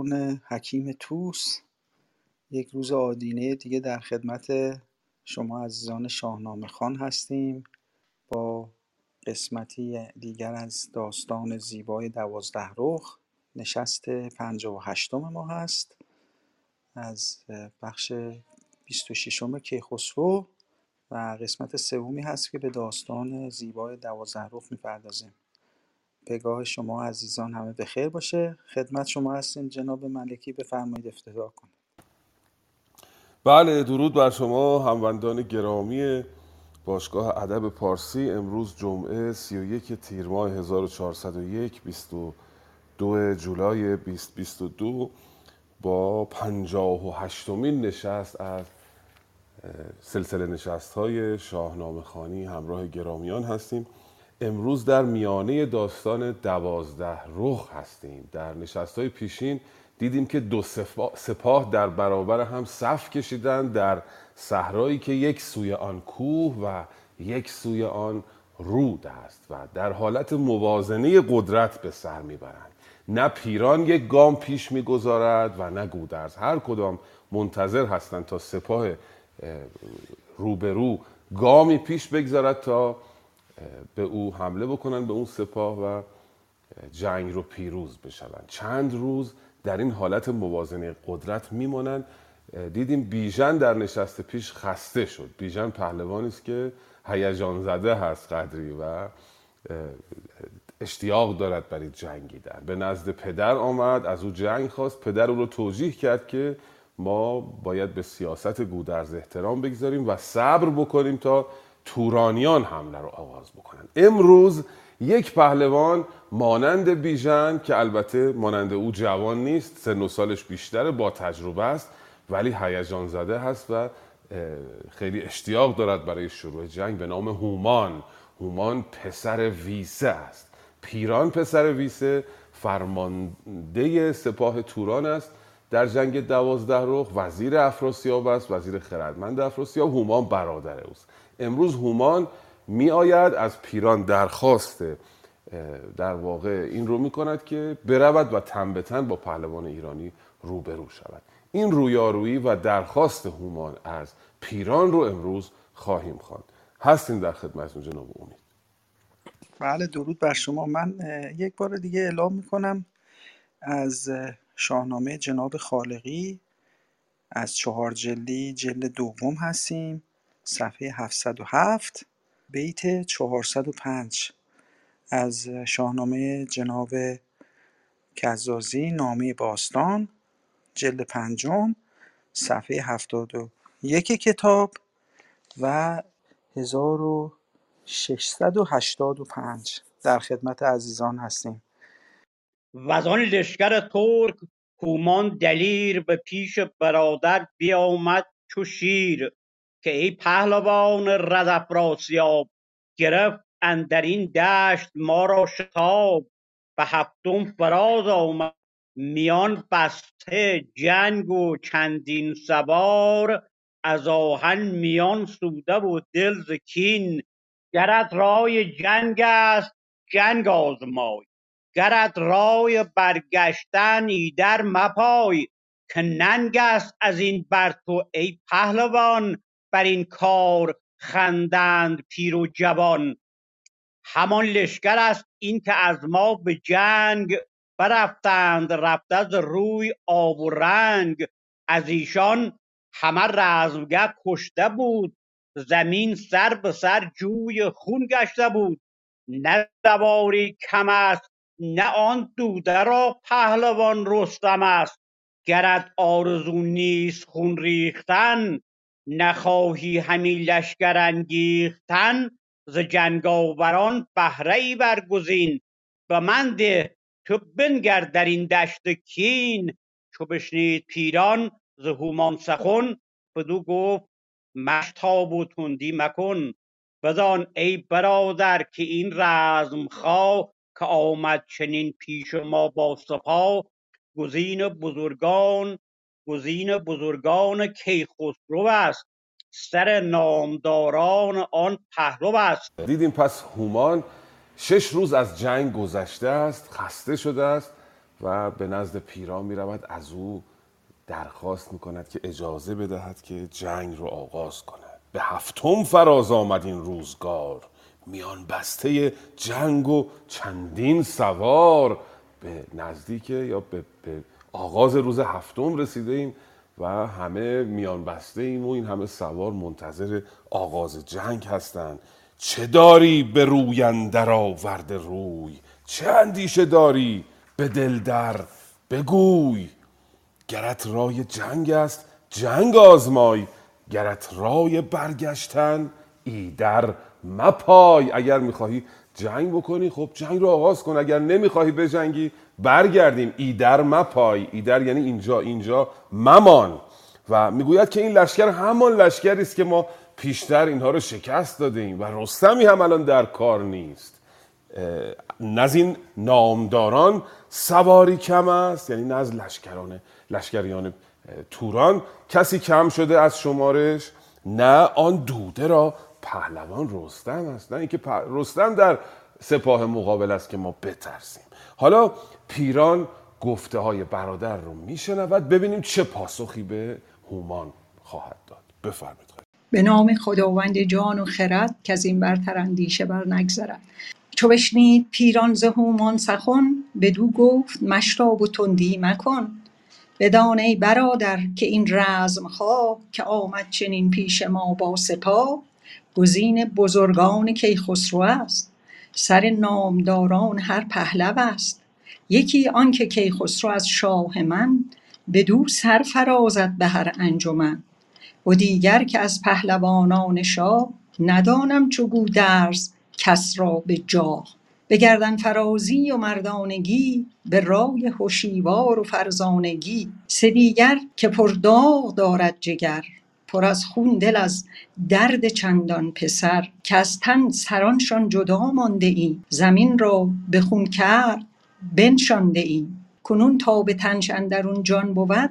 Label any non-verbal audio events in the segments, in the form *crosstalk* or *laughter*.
روان حکیم توس یک روز آدینه دیگه در خدمت شما عزیزان شاهنامه خان هستیم. با قسمتی دیگر از داستان زیبای دوازده رخ. نشست پنجاه و هشتم ما هست. از بخش بیست و ششم کیخسرو. و قسمت سومی هست که به داستان زیبای دوازده رخ می‌پردازیم. پگاه شما عزیزان همه به خیر باشه. خدمت شما هستیم. جناب ملکی بفرمایید افتتاح کنید بله درود بر شما هموندان گرامی باشگاه ادب پارسی. امروز جمعه 31 تیر ماه 1401 22 جولای 2022 با 58 مین نشست از سلسله نشست های شاهنامه خانی همراه گرامیان هستیم. امروز در میانه داستان دوازده رخ هستیم. در نشست های پیشین دیدیم که دو سپاه در برابر هم صف کشیدن در صحرایی که یک سوی آن کوه و یک سوی آن رود است و در حالت موازنه قدرت به سر می‌برند. نه پیران یک گام پیش می‌گذارد و نه گودرز. هر کدام منتظر هستند تا سپاه روبرو گامی پیش بگذارد تا به او حمله بکنن به اون سپاه و جنگ رو پیروز بشوند چند روز در این حالت موازنه قدرت میمانند. دیدیم بیژن در نشست پیش خسته شد. بیژن پهلوانی است که هیجان زده هست قدری و اشتیاق دارد برای جنگیدن. به نزد پدر آمد از او جنگ خواست. پدر او رو توجیه کرد که ما باید به سیاست گودرز احترام بگذاریم و صبر بکنیم تا تورانیان حمله رو آغاز بکنن. امروز یک پهلوان مانند بیژن که البته مانند او جوان نیست سن و سالش بیشتره با تجربه است ولی هیجان زده هست و خیلی اشتیاق دارد برای شروع جنگ به نام هومان. هومان پسر ویسه است. پیران پسر ویسه فرمانده سپاه توران است. در جنگ دوازده رخ وزیر افراسیاب است وزیر خردمند افراسیاب هومان برادر اوست. امروز هومان می آید از پیران درخواست در واقع این رو می کند که برود و تن به تن با پهلوان ایرانی روبرو شود. این رویارویی و درخواست هومان از پیران رو امروز خواهیم خواند. هستیم در خدمتتون جناب امید. بله درود بر شما. من یک بار دیگه اعلام می‌کنم از شاهنامه جناب خالقی از چهار جلدی جلد دوم هستیم. صفحه 707 بیت 405 از شاهنامه جناب کزازی نامه باستان جلد پنجم صفحه 71 کتاب و 1685 در خدمت عزیزان هستیم. و از آن لشکر ترک هومان دلیر به پیش برادر بیامد چو شیر. که ای پهلوان رد افراسیاب گرفت اندرین دشت ما را شتاب. به هفتم فراز آمد میان بسته جنگ و چندین سوار. از آهن میان سوده و دل ز کین. گرت رای جنگ است جنگ آزمای. گرت رای برگشتن ایدر مپای. که ننگ است از این بر تو ای پهلوان. بر این کار خندند پیر و جوان. همان لشکر است این که از ما به جنگ برفتند رفته از روی آب و رنگ. از ایشان همه رزمگه کشته بود زمین سر به سر جوی خون گشته بود. نه سواری کم است نه آن دوده را پهلوان رستم است. گرت آرزو نیست خون ریختن نخواهی همی لشکر انگیختن؟ ز جنگاوران بهره ای برگزین. به من ده تو بنگر در این دشت کین. چو بشنید پیران ز هومان سخن بدو گفت مشتاب و تندی مکن. بدان ای برادر که این رزمخواه که آمد چنین پیش ما با سپاه. گزین بزرگان گزین بزرگان کیخسرو است. سر نامداران آن پهلو است. دیدیم پس هومان شش روز از جنگ گذشته است خسته شده است و به نزد پیران می رود از او درخواست می کند که اجازه بدهد که جنگ رو آغاز کند. به هفتم فراز آمد این روزگار. میان بسته جنگ و چندین سوار به نزدیک یا به, به آغاز روز هفتم رسیده ایم و همه میان بسته ایم و این همه سوار منتظر آغاز جنگ هستند چه داری به روی اندر آورده روی؟ چه اندیشه داری به دل در بگوی؟ گرت رای جنگ است جنگ آزمای. گرت رای برگشتن ایدر مپای. اگر می‌خواهی جنگ بکنی خب جنگ رو آغاز کن. اگر نمی‌خواهی بجنگی برگردیم ایدر مپای ایدر یعنی اینجا اینجا ممان. و می‌گوید که این لشکر همان لشکری است که ما پیشتر اینها رو شکست دادیم و رستمی هم الان در کار نیست. نز این نامداران سواری کم است یعنی نز لشکران لشکریان توران. کسی کم شده از شمارش نه آن دوده را پهلوان رستم است نه اینکه رستم در سپاه مقابل است که ما بترسیم. حالا پیران گفته های برادر رو میشنود. ببینیم چه پاسخی به هومان خواهد داد. بفرمایید. به نام خداوند جان و خرد که از این برتر اندیشه بر نگذرد. چو بشنید پیران ز هومان سخن بدو گفت مشتاب و تندی مکن. بدان ای برادر که این رزم خواه که آمد چنین پیش ما با سپاه گزین بزرگان کیخسرو است. سر نامداران هر پهلو است. یکی آنکه کیخسرو از شاه من بدو سر فرازد به هر انجمن و دیگر که از پهلوانان شاه ندانم چو گودرز کس را به جاه به گردنفرازی و مردانگی به رای هشیوار و فرزانگی سه دیگر که پر داغ دارد جگر پر از خون دل از درد چندان پسر که از تن سرانشان جدا مانده ایم زمین را به خون کرد بنشانده ایم کنون تا به تنش اندرون جان بود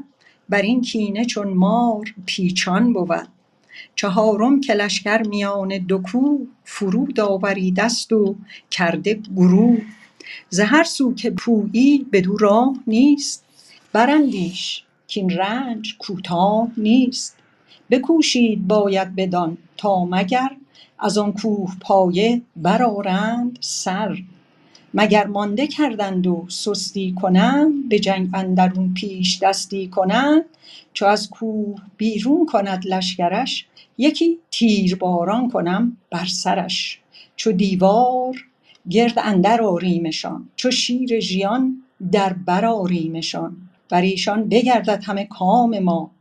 بر این کینه چون مار پیچان بود. چهارم که لشکر میان دو کوه فرود آوریده و کرده گروه. ز هر سو که پویی بدو راه نیست براندیش کاین رنج کوتاه نیست. بکوشید باید بدان تا مگر از آن کوه پایه برآرند سر. مگر مانده کردند و سستی کنند به جنگ اندرون پیشدستی کنند؟ چو از کوه بیرون کند لشکرش یکی تیرباران کنم بر سرش. چو دیوار گرد اندر آریمشان چو شیر ژیان در بر آریمشان. بر ایشان بگردد همه کام ما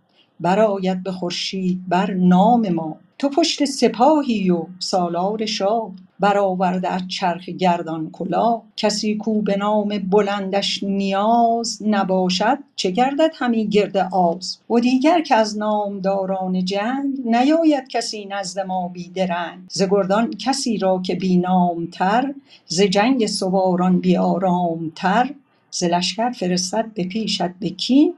برآید به خورشید بر نام ما. تو پشت سپاهی و سالار شاه برآورده از چرخ گردان کلاه کسی کو به نام بلندش نیاز نباشد چه گردد همی گرد آز؟ و دیگر کز نامداران جنگ نیاید کسی نزد ما بی درنگ. ز گردان کسی را که بی نام تر ز جنگ سواران بی آرام تر. ز لشکر فرستد به پیشت به کین.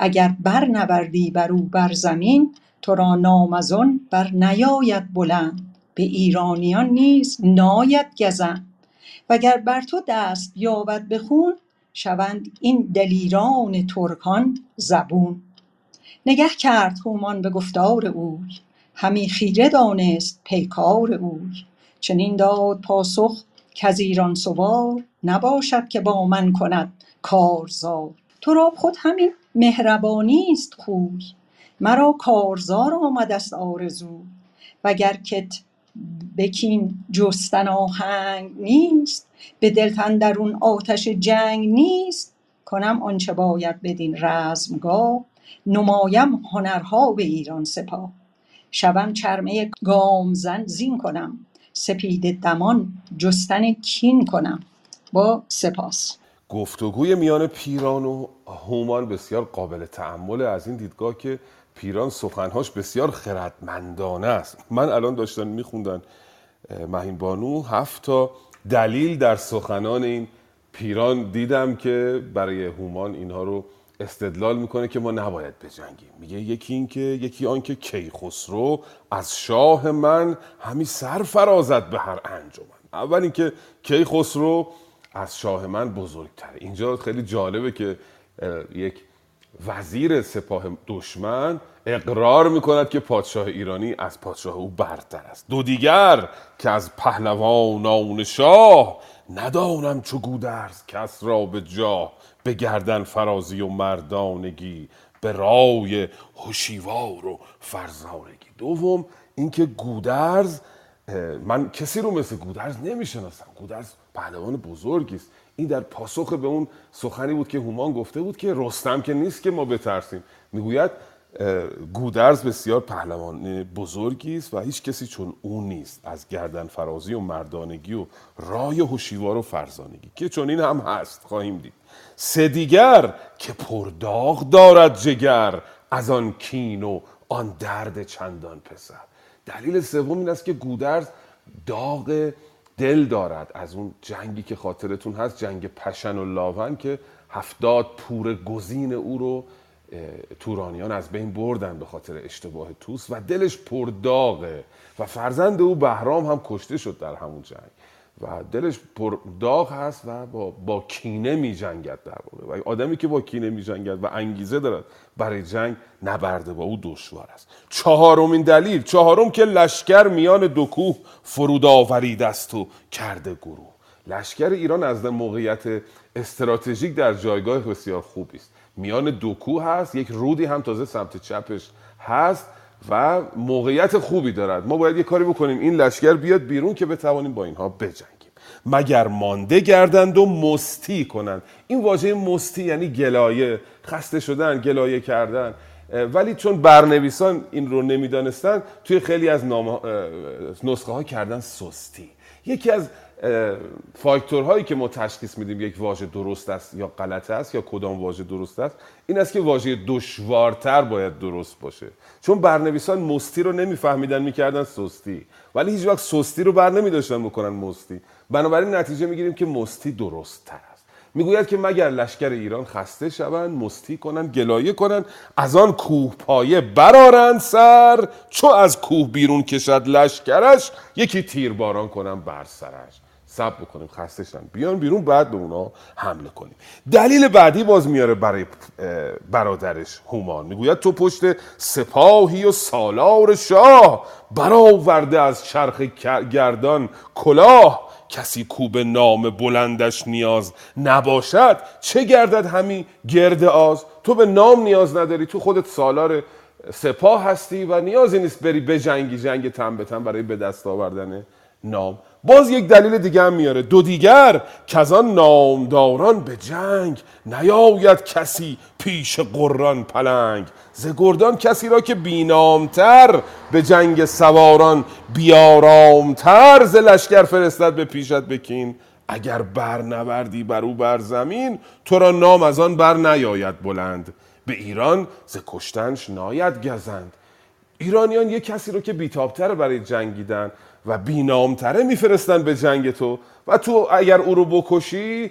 اگر بر نوردی بر او بر زمین تو را نام از آن بر نیاید بلند. به ایرانیان نیز ناید گزند. وگر بر تو دست یابد به خون شوند این دلیران ترکان زبون. نگه کرد هومان به گفتار اوی همی خیره دانست پیکار اوی. چنین داد پاسخ کز ایران سوار نباشد که با من کند کارزار. تو را خود همین مهربانی ست خوی مرا کارزار آمده ست آرزوی وگر کت به کین جستن آهنگ نیست به دلت اندرون آتش جنگ نیست. کنم آنچه باید بدین رزمگاه نمایم هنرها به ایران سپاه. شوم چرمه گامزن زین کنم سپیده دمان جستن کین کنم. با سپاس. گفتگوی میان پیران و هومان بسیار قابل تأمله از این دیدگاه که پیران سخنهاش بسیار خردمندانه است. من الان داشتن میخوندن مهین بانو هفت تا دلیل در سخنان این پیران دیدم که برای هومان اینها رو استدلال می‌کنه که ما نباید بجنگیم. میگه یکی این که یکی آن که کیخسرو از شاه من همی سر فرازد به هر انجمن. اول اینکه کیخسرو از شاه من بزرگتره. اینجا خیلی جالبه که یک وزیر سپاه دشمن اقرار می‌کند که پادشاه ایرانی از پادشاه او برتر است. دو دیگر که از پهلوانان شاه ندانم چو گودرز کس را به جاه به گردن فرازی و مردانگی به رای هوشیوار و فرزانگی. دوم اینکه گودرز من کسی رو مثل گودرز نمی‌شناسم. گودرز پهلوان بزرگی است. این در پاسخ به اون سخنی بود که هومان گفته بود که رستم که نیست که ما بترسیم. می‌گوید گودرز بسیار پهلوان بزرگی است و هیچ کسی چون او نیست. از گردن فرازی و مردانگی و رای هوشیوار و فرزانگی که چون این هم هست خواهیم دید. سه دیگر که پرداغ دارد جگر از آن کین و آن درد چندان پسر. دلیل سوم این است که گودرز داغ دل دارد از اون جنگی که خاطرتون هست جنگ پشن و لاون که هفتاد پور گزین او رو تورانیان از بین بردن به خاطر اشتباه توس و دلش پرداغه و فرزند او بهرام هم کشته شد در همون جنگ. و دلش پر داغ هست و با, با کینه می جنگد در واقع. و آدمی که با کینه می جنگد و انگیزه دارد برای جنگ نبرده با او دشوار است. چهارمین دلیل چهارم که لشکر میان دو کوه فرود آورید است و کرده گروه. لشکر ایران از موقعیت استراتژیک در جایگاه بسیار خوبی است. میان دو کوه هست یک رودی هم تازه سمت چپش هست. و موقعیت خوبی دارد. ما باید یه کاری بکنیم. این لشکر بیاد بیرون که بتوانیم با اینها بجنگیم. مگر مانده گردند و مستی کنند؟ این واژه مستی یعنی گلایه. خسته شدن گلایه کردن. ولی چون برنویسان این رو نمی‌دانستن توی خیلی از نسخه ها کردن سستی. یکی از فاکتورهایی که ما تشخیص میدیم یک واژه درست است یا غلط است یا کدام واژه درست است این است که واژه دشوارتر باید درست باشه. چون برنویسان مستی رو نمیفهمیدن می‌کردن سستی. ولی هیچ وقت سستی رو بر نمیداشتن بکنن مستی. بنابراین نتیجه می‌گیریم که مستی درست تر است. می‌گوید که مگر لشکر ایران خسته شوند مستی کنند گلایه کنند از آن کوه پایه برارند سر چو از کوه بیرون کشد لشکرش یکی تیرباران کنم بر سرش. سب بکنیم خسته شدن بیان بیرون بعد به اونا حمله کنیم. دلیل بعدی باز میاره برای برادرش هومان. می‌گوید تو پشت سپاهی و سالار شاه برآورده از چرخ گردان کلاه. کسی کو به نام بلندش نیاز نباشد؟ چه گردد همی گرد آز؟ تو به نام نیاز نداری تو خودت سالار سپاه هستی و نیازی نیست بری به جنگی جنگ تن به تن برای به دست آوردن نام. باز یک دلیل دیگه هم میاره. دو دیگر که از آن نامداران به جنگ نیاید کسی پیش قران پلنگ. ز گردان کسی را که بینامتر به جنگ سواران بیارامتر ز لشکر فرستد به پیشت بکین اگر بر نوردی بر او بر زمین تو را نام از آن بر نیاید بلند. به ایران ز کشتنش ناید گزند. ایرانیان یک کسی رو که بیتابتر برای جنگیدن و بینامتره میفرستن به جنگ تو و تو اگر او رو بکشی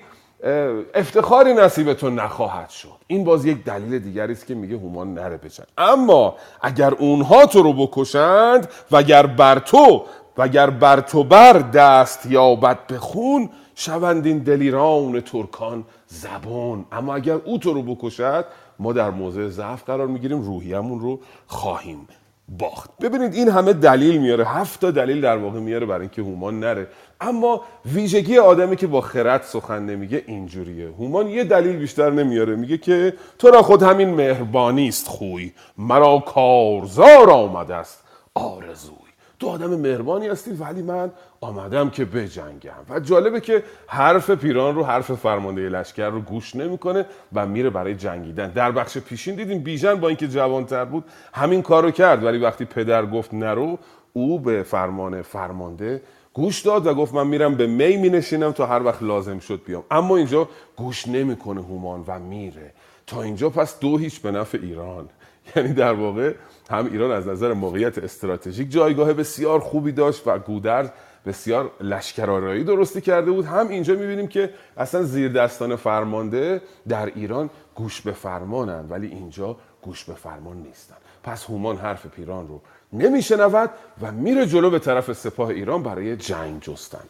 افتخاری نصیب تو نخواهد شد. این باز یک دلیل دیگری است که میگه هومان نره بجنگ اما اگر اونها تو رو بکشند و اگر بر تو و اگر بر تو بر دست یابد به خون شوند این دلیران ترکان زبان. اما اگر او تو رو بکشد ما در موضع ضعف قرار می‌گیریم روحیمون رو خواهیم باخت. ببینید این همه دلیل میاره. هفت تا دلیل در واقع میاره برای اینکه هومان نره. اما ویژگی آدمی که با خرد سخن نمیگه اینجوریه. هومان یه دلیل بیشتر نمیاره. میگه که تو را خود همین مهربانی است خوی. مرا کارزار آمده است. آرزوی. تو آدم مهربانی هستی ولی من آمدم که بجنگم. و جالبه که حرف پیران رو حرف فرمانده لشکر رو گوش نمی‌کنه و میره برای جنگیدن. در بخش پیشین دیدیم بیژن با اینکه جوانتر بود همین کارو کرد. ولی وقتی پدر گفت نرو او به فرمان فرمانده گوش داد و گفت من میرم به می می نشینم تا هر وقت لازم شد بیام. اما اینجا گوش نمی‌کنه هومان و میره. تا اینجا پس دو هیچ به نفع ایران. یعنی در واقع هم ایران از نظر موقعیت استراتژیک جایگاه بسیار خوبی داشت و گودرز بسیار لشکرآرایی درستی کرده بود. هم اینجا می‌بینیم که اصلا زیر دستان فرمانده در ایران گوش به فرمانن ولی اینجا گوش به فرمان نیستن. پس هومان حرف پیران رو نمیشنود و میره جلو به طرف سپاه ایران برای جنگ جستن.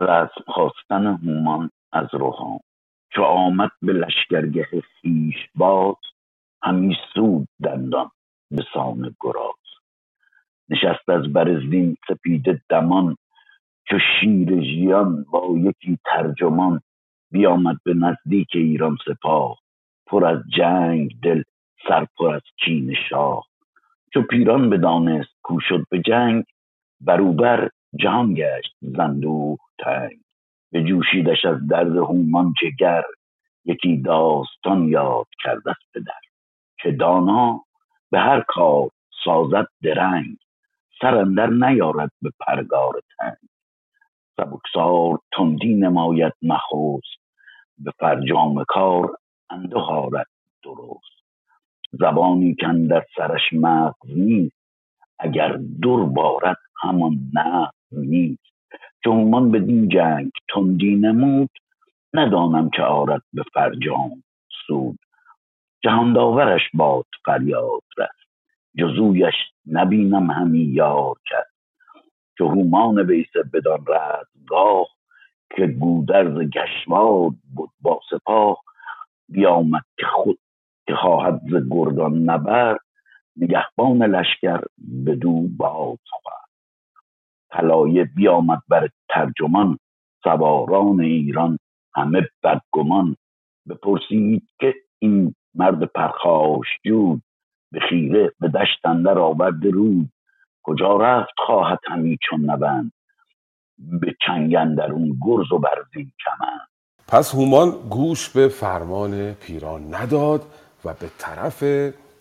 و از خواستن هومان از روها چو آمد به لشکرگه خویش باز همی سود دندان به سان گراز. نشست از بر زین سپیده دمان چو شیر ژیان با یکی ترجمان بیامد به نزدیک ایران سپاه. پر از جنگ دل سر پر از کین شاه. چو پیران بدانست کو شد به جنگ بروبر جهان گشت زندوه تنگ. بجوشیدش از درد هومان جگر یکی داستان یاد کرد از پدر. که دانا به هر کار سازد درنگ سر اندر نیارد به پرگار تنگ. سبکسار تندی نماید نخست به فرجام کار انده درست. زبانی در سرش مغز نیست اگر دور بارد همان نغز نیست. چون بدین جنگ تندی نمود ندانم که آرد به فرجام سود. جهان داورش باد فریاد رست جزویش نبینم همی یار کرد. که هومان ویسه بدان رزمگاه که گودرز گشواد بود با سپاه. بیامد که خود که خواهد ز گردان نبرد نگهبان لشکر بدو باز خورد. طلایه بیامد بر ترجمان سواران ایران همه بدگمان. بپرسید که این مرد جود به خیره به دشت اندر آورد رود کجا رفت خواهد همی چون نبند؟ به چنگ اون گرز و برزین کمند. پس هومان گوش به فرمان پیران نداد و به طرف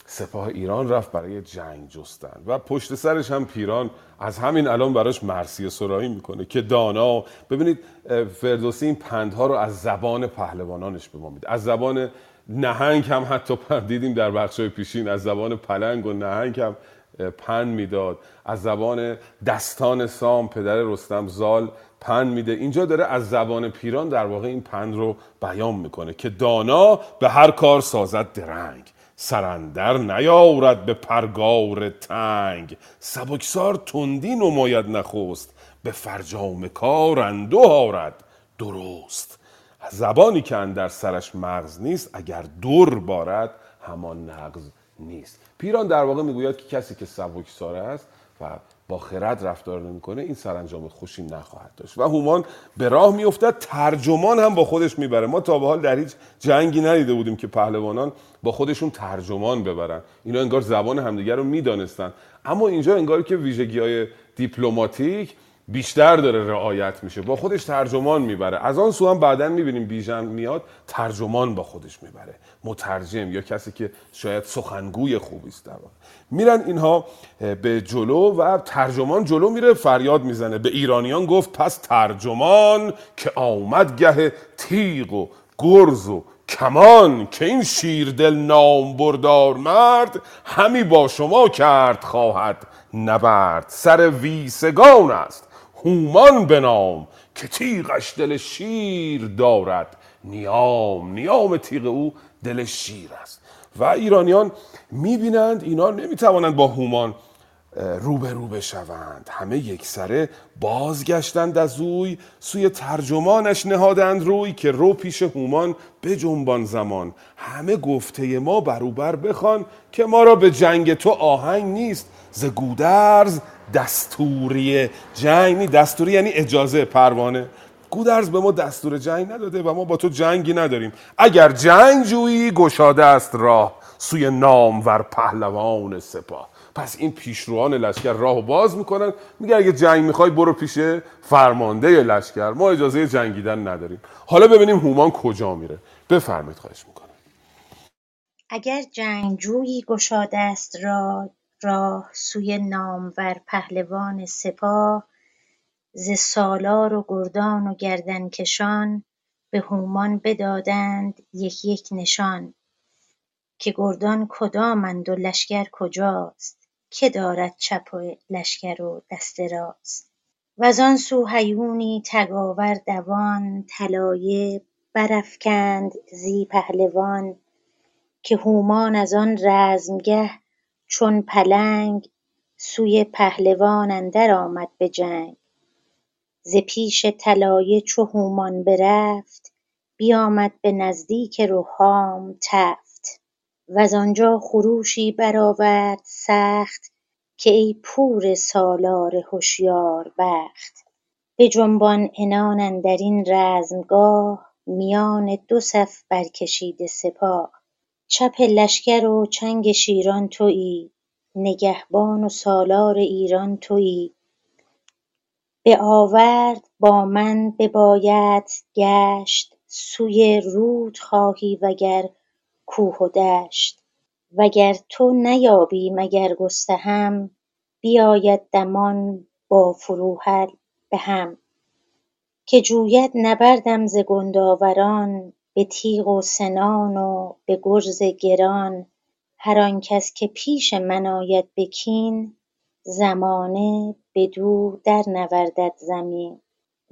سپاه ایران رفت برای جنگ جستن. و پشت سرش هم پیران از همین الان براش مرسی سرایی می‌کنه که دانا ببینید فردوسی این پندها رو از زبان پهلوانانش به ما میده. از زبان نهنگ هم حتی *laughs* دیدیم در بخشای پیشین از زبان پلنگ و نهنگ هم پن می‌داد. از زبان دستان سام پدر رستم زال پن میده. اینجا داره از زبان پیران در واقع این پن رو بیان می‌کنه که دانا به هر کار سازد درنگ. سرندر نیاورد به پرگار تنگ. سبکسار تندی نماید نخست. به فرجام کار اندو آرد درست. زبانی که در سرش مغز نیست اگر دور بارد همان نغز نیست. پیران در واقع می‌گوید که کسی که سبکسار است و با خرد رفتار نمی‌کنه این سرانجام خوشی نخواهد داشت. و هومان به راه میافتد ترجمان هم با خودش می‌بره ما تا به حال در هیچ جنگی ندیده بودیم که پهلوانان با خودشون ترجمان ببرن. اینا انگار زبان همدیگر رو می‌دانستن. اما اینجا انگار که ویژگی های دیپلماتیک بیشتر داره رعایت میشه. با خودش ترجمان می‌بره. از آن سو هم بعدا می‌بینیم بیژن میاد ترجمان با خودش می‌بره. مترجم یا کسی که شاید سخنگوی خوبی است میرن اینها به جلو و ترجمان جلو میره فریاد می‌زنه. به ایرانیان گفت پس ترجمان که آمد گه تیغ و گرز و کمان که این شیردل نام بردار مرد همی با شما کرد خواهد نبرد. سر ویسگان است. هومان به نام که تیغش دل شیر دارد. نیام نیام تیغ او دل شیر است. و ایرانیان می‌بینند اینا نمی‌توانند با هومان روبرو بشوند. همه یک سره بازگشتند از اوی سوی ترجمانش نهادند روی که رو پیش هومان به جنبان زمان. همه گفته ما بروبر بخوان که ما را به جنگ تو آهنگ نیست. ز گودرز دستوری جنگ دستوری یعنی اجازه پروانه. گودرز به ما دستور جنگ نداده و ما با تو جنگی نداریم. اگر جنگ جویی گشاده است راه سوی نامور پهلوان سپاه. پس این پیشروان لشکر راهو باز می‌کنن. میگه اگه جنگ می‌خوای برو پیش فرمانده لشکر. ما اجازه جنگیدن نداریم. حالا ببینیم هومان کجا میره. بفرمایید خواهش می‌کنم. اگر جنگجویی گشاده است راه راه سوی نامور پهلوان سپاه ز سالار و گردان و گردنکشان به هومان بدادند یک یک نشان که گردان کدامند و لشکر کجاست؟ که دارد چپ لشکر و دست راست؟ وزان سو هیونی تگاور دوان طلایه برافکند زی پهلوان که هومان از آن رزمگه چون پلنگ سوی پهلوان اندر آمد به جنگ. ز پیش طلایه چو هومان برفت بیامد به نزدیک رهام تفت. و آنجا خروشی برآورد سخت که ای پور سالار هوشیار بخت. بجنبان عنان اندرین رزمگاه میان دو صف برکشیده سپاه. چپ لشکر و چنگ شیران تویی نگهبان و سالار ایران تویی. به آورد با من ببایدت گشت سوی رود خواهی وگر کوه و دشت. وگر تو نیابی مگر گستهم بیاید دمان با فروهر به هم که جوید نبردم ز گندآوران به تیغ و سنان و به گرز گران هر آن کس که پیش من آید به کین زمانه بدو درنوردد زمین.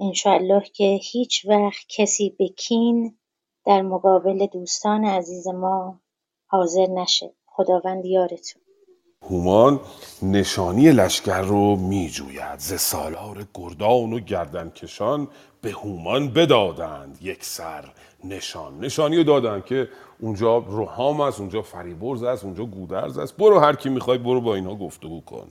انشاالله که هیچ وقت کسی به کین در مقابل دوستان عزیز ما حاضر نشه. خداوند یارتون. هومان نشانی لشکر رو می جوید ز سالار گردان و گردنکشان به هومان بدادند یک سر. نشان. نشانی رو دادند که اونجا روحام است اونجا فریبرز است اونجا گودرز است برو هر کی می‌خوای برو با اینها گفتگو کن.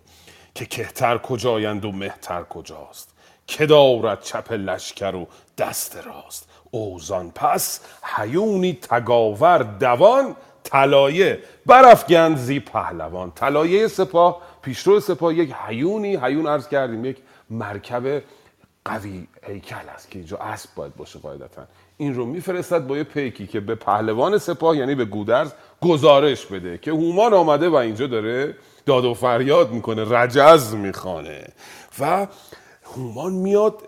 که کهتر کجایند و مهتر کجاست. که دارد چپ لشکر و دست راست. اوزان پس هیونی تگاور دوان طلایه. برافگند زی پهلوان. طلایه سپاه پیشرو سپاه یک هیونی. هیون عرض کردیم یک مرکب قوی هیکل است که اینجا اسب باید باشه قاعدتا. این رو میفرستد با یه پیکی که به پهلوان سپاه یعنی به گودرز گزارش بده که هومان آمده و اینجا داره داد و فریاد می‌کنه رجز می‌خوانه. و هومان میاد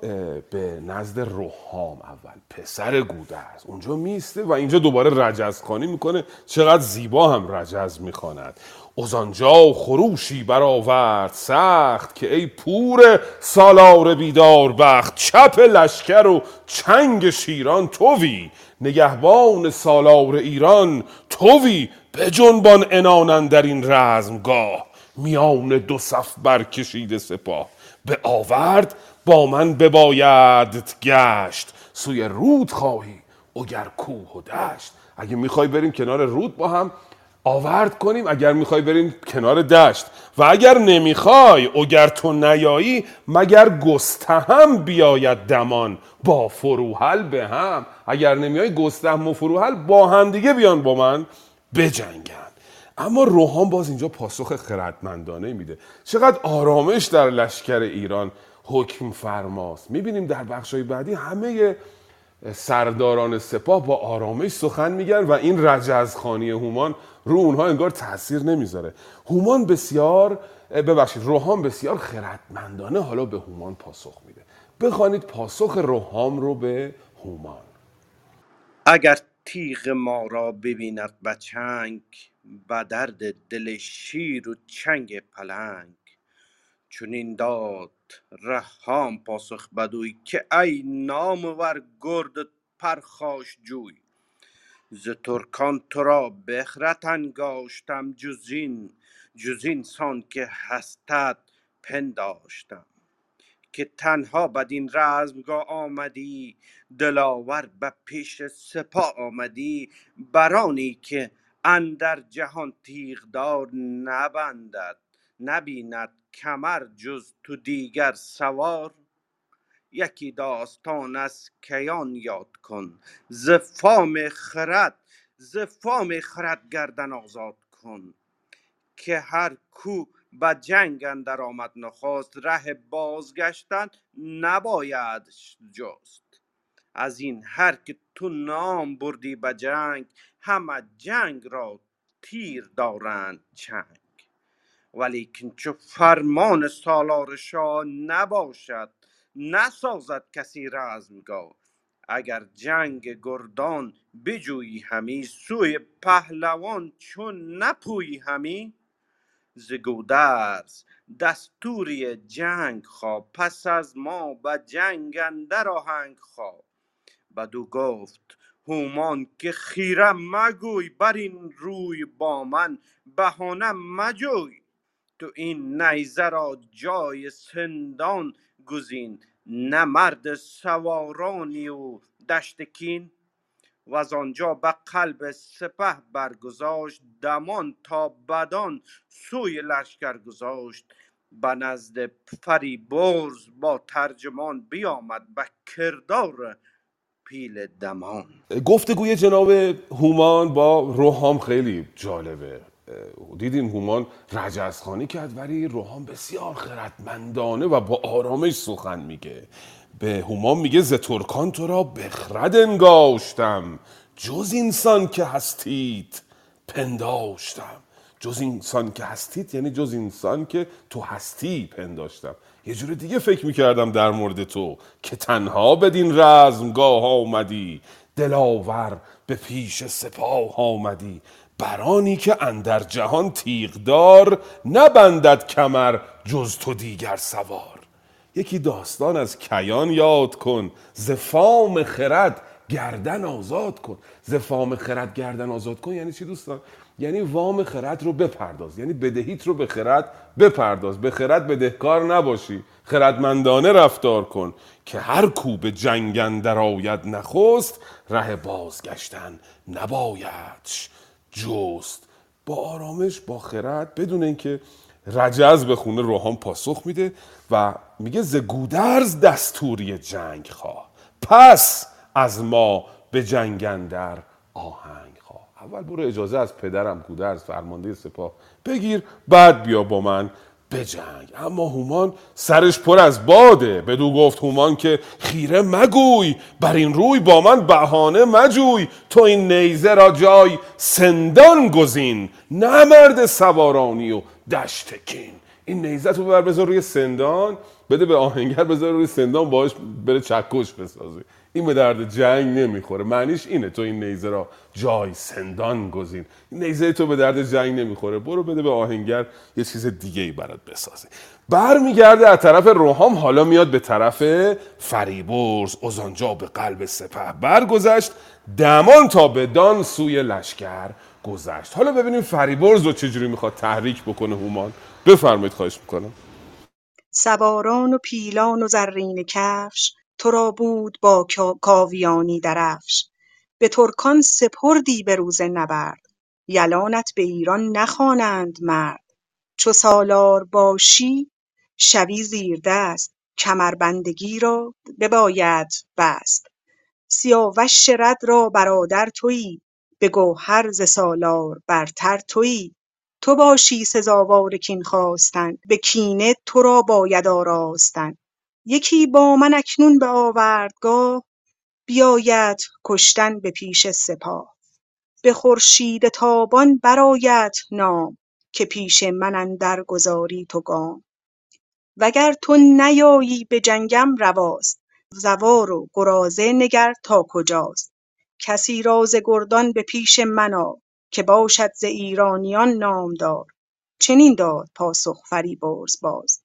به نزد روحام اول پسر گودرز. اونجا میسته و اینجا دوباره رجز خانی می‌کنه. چقدر زیبا هم رجز می‌خواند. ازانجا خروشی برآورد سخت که ای پور سالار بیدار بخت چپ لشکر و چنگ شیران توی. نگهبان سالار ایران توی به جنبان انانن در این رزمگاه. میان دو صف برکشیده سپاه. به آورد با من بباید گشت. سوی رود خواهی اگر کوه و دشت. اگه می‌خوای بریم کنار رود با هم آورد کنیم اگر می‌خوای بریم کنار دشت. و اگر نمی‌خوای اگر تو نیایی مگر گستهم بیاید دمان. با فروحل به هم. اگر نمیای گستهم و فروحل با هم دیگه بیان با من بجنگن. اما روحان باز اینجا پاسخ خردمندانه میده. چقدر آرامش در لشکر ایران حکم فرماست. می‌بینیم در بخشای بعدی همه سرداران سپاه با آرامش سخن میگن و این رجزخانی هومان رو اونها انگار تاثیر نمی‌ذاره. هومان بسیار ببخشید روحان بسیار خردمندانه حالا به هومان پاسخ میده. بخوانید پاسخ روحام رو به هومان. اگر تیغ ما را ببیند بچنگ به درد دل شیر و چنگ پلنگ. چنین داد رهام پاسخ بدوی که ای نامور گرد پرخاش جوی. ز ترکان تو را بخرد انگاشتم جز این جز این سان که هستت پنداشتم. که تنها بدین رزمگاه آمدی دلاور به پیش سپاه آمدی برانی که اندر جهان تیغدار نبندد نبیند کمر جز تو دیگر سوار. یکی داستان از کیان یاد کن. ز فام خرد ز فام خرد گردن آزاد کن. که هر کو به جنگ اندر آمد نخواست ره بازگشتن نبایدش جست. از این هر که تو نام بردی به جنگ همه جنگ را تیر دارند چنگ. ولیکن چو فرمان سالار شاه نباشد نسازد کسی رزمگاه. اگر جنگ گردان بجویی همی سوی پهلوان چون نپویی همی. ز گودرز دستوری جنگ خواه پس از ما به جنگ اندر آهنگ خواه بدو گفت هومان که خیره مگوی بر این روی با من بهانه مجوی. تو این نیزه را جای سندان گزین نه مرد سوارانی و دشت کین. و از آنجا به قلب سپه برگذاشت دمان تا بدان سوی لشکر گذاشت. به نزد فریبرز با ترجمان بیامد به کردار پیل دمان. گفتگوی جناب هومان با روحام خیلی جالبه. دیدیم هومان رجزخانی کرد ولی روحام بسیار خردمندانه و با آرامش سخن میگه. به هومان میگه ز ترکان تو را بخرد انگاشتم جز اینسان که هستید پنداشتم. جز اینسان که هستید یعنی جز اینسان که تو هستی پنداشتم. یه جور دیگه فکر می‌کردم در مورد تو که تنها بدین رزمگاه آمدی دلاور به پیش سپاه آمدی. برانی که اندر جهان تیغدار نبندد کمر جز تو دیگر سوار. یکی داستان از کیان یاد کن ز فام خرد گردن آزاد کن. ز فام خرد گردن آزاد کن یعنی چی دوستان؟ یعنی وام خرد رو بپرداز یعنی بدهیت رو به خرد بپرداز. به خرد بدهکار نباشی خردمندانه رفتار کن که هر کو به جنگ اندر آید نخست ره بازگشتن نبایدش. جست. با آرامش با خرد بدون اینکه رجز به خونه روحان پاسخ میده و میگه ز گودرز دستوری جنگ خواه پس از ما به جنگ اندر آهنگ خواه. اول برو اجازه از پدرم گودرز فرمانده سپاه بگیر بعد بیا با من. به جنگ اما هومان سرش پر از باده. بدو گفت هومان که خیره مگوی بر این روی با من بهانه مجوی. تو این نیزه را جای سندان گزین. نه مرد سوارانی و دشت کین. این نیزه تو بر بذار روی سندان. بده به آهنگر بذار روی سندان باش بره چکش بسازه. این به درد جنگ نمی‌خوره. معنیش اینه تو این نیزه را جای سندان گزین. نیزه تو به درد جنگ نمی‌خوره. برو بده به آهنگر یه چیز دیگه ای برات بسازه. برمیگرده از طرف روحام حالا میاد به طرف فریبرز. ازانجا به قلب سپه برگذشت. دمان تا به دان سوی لشکر گذشت. حالا ببینیم فریبرز رو چجوری می‌خواد تحریک بکنه هومان. بفرمایید خواهش می‌کنم. سواران و پیلان و زرین کفش. تو را بود با کا- کاویانی درفش. به ترکان سپردی به روز نبرد. یلانت به ایران نخوانند مرد. چو سالار باشی شوی زیردست کمربندگی را بباید بست. سیاوش رد را برادر تویی. به گوهر ز سالار برتر تویی. تو باشی سزاوار کین خواستن. به کینه تو را باید آراستن. یکی با من اکنون به آوردگاه بیاید کشتن به پیش سپاه. به خورشید تابان برآید نام که پیش من اندر گذاری تو گام. وگر تو نیایی به جنگم رواست زوار و گرازه نگر تا کجاست. کسی را ز گردان به پیش من که باشد ز ایرانیان نامدار. چنین داد پاسخ فریبرز باز.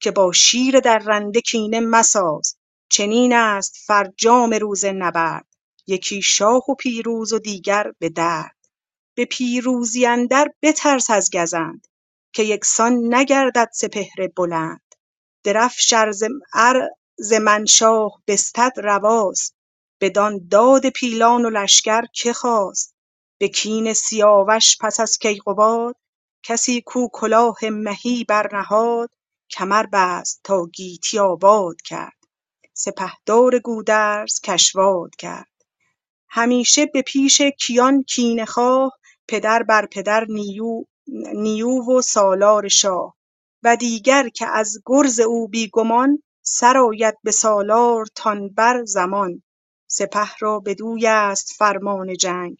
که با شیر درنده کینه مساز. چنین است فرجام روز نبرد. یکی شاه و پیروز و دیگر به درد. به پیروزی اندر بترس از گزند که یکسان نگردد سپهر بلند. درفش ار ز منشاه بستد رواست. بدان داد پیلان و لشکر که خواست. به کین سیاوش پس از کیقباد. کسی کو کلاه مهی برنهاد. کمر بست تا گیتی آباد کرد. سپهدار گودرز کشواد کرد. همیشه به پیش کیان کینه خواه پدر بر پدر نیو نیو و سالار شاه. و دیگر که از گرز او بی گمان سرآید به سالارتان بر زمان. سپه را بدوی است فرمان جنگ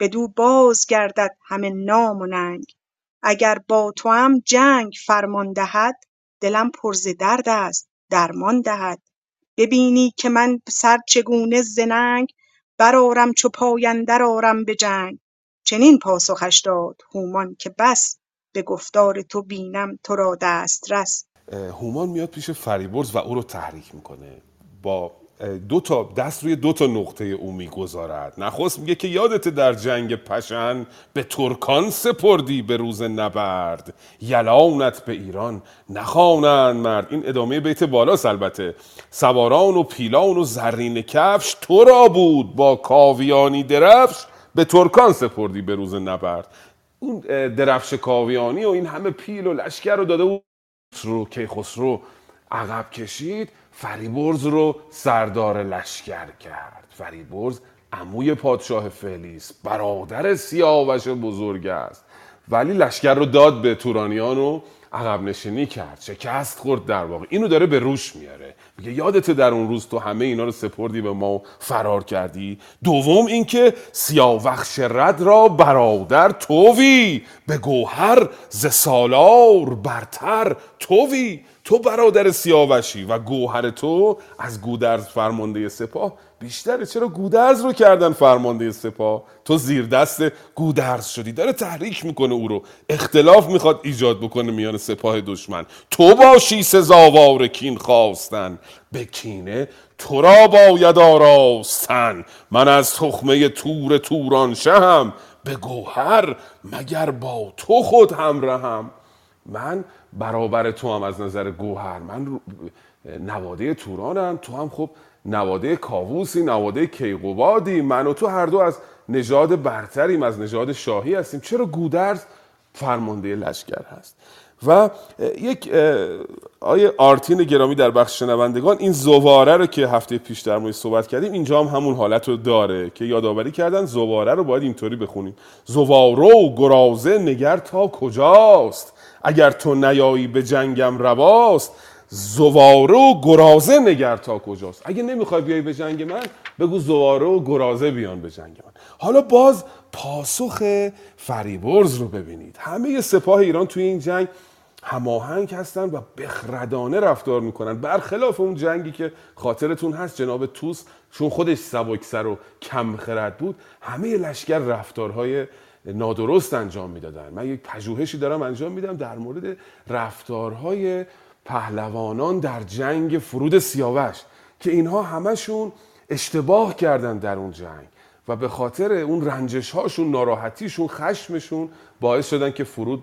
بدو بازگردد همه نام و ننگ. اگر با توام جنگ فرمان دهد دلم پر ز درد است درمان دهد. ببینی که من سر چگونه ز ننگ برآرم چو پای اندر آرم به جنگ. چنین پاسخش داد هومان که بس به گفتار تو بینم تو را دسترس. هومان میاد پیش فریبرز و او رو تحریک می‌کنه. با دو تا دست روی دو تا نقطه او می‌گذارد. نخست میگه که یادت در جنگ پشن به ترکان سپردی به روز نبرد. یلانت به ایران نخوانند مرد. این ادامه بیت بالاست البته. سواران و پیلان و زرین کفش تو را بود با کاویانی درفش به ترکان سپردی به روز نبرد. اون درفش کاویانی و این همه پیل و لشکر رو داده بود. رو کیخسرو عقب کشید فریبرز رو سردار لشکر کرد. فریبرز عموی پادشاه فلیس برادر سیاوش بزرگ است. ولی لشکر رو داد به تورانیان و عقب نشینی کرد. شکست خورد در واقع. اینو داره به روش میاره. میگه یادت در اون روز تو همه اینا رو سپردی به ما و فرار کردی. دوم اینکه سیاوخش رد را برادر تووی به گوهر ز سالار برتر تووی تو برادر سیاوشی و گوهر تو از گودرز فرمانده سپاه. بیشتره چرا گودرز رو کردن فرمانده سپاه؟ تو زیر دست گودرز شدی. داره تحریک می‌کنه او رو. اختلاف می‌خواد ایجاد بکنه میان سپاه دشمن. تو باشی سزاوار کین خواستن. به کینه تو را باید آراستن. من از تخمه تور توران شهم. به گوهر مگر با تو خود همراهم من برابر تو هم از نظر گوهر من نواده تورانم تو هم خب نواده کاووسی نواده کیقوبادی من و تو هر دو از نژاد برتریم از نژاد شاهی هستیم. چرا گودرز فرمانده لشکر هست؟ و یک آیه آرتین گرامی در بخش شنوندگان این زواره رو که هفته پیش در مورد صحبت کردیم اینجا هم همون حالت رو داره که یادآوری کردن زواره رو باید اینطوری بخونیم. زوارو گرازه نگر تا کجاست؟ اگر تو نیایی به جنگم رواست زواره و گرازه نگر تا کجاست؟ اگه نمی‌خوای بیای به جنگ من بگو زواره و گرازه بیان به جنگ من. حالا باز پاسخ فریبرز رو ببینید. همه سپاه ایران توی این جنگ هماهنگ هستن و بخردانه رفتار می‌کنن. برخلاف اون جنگی که خاطرتون هست جناب توس چون خودش سبکسر و کم خرد بود همه لشکر رفتارهای نادرست انجام می‌دادن. من یک پژوهشی دارم انجام میدم در مورد رفتارهای پهلوانان در جنگ فرود سیاوش که اینها همشون اشتباه کردن در اون جنگ و به خاطر اون رنجش هاشون ناراحتیشون خشمشون باعث شدن که فرود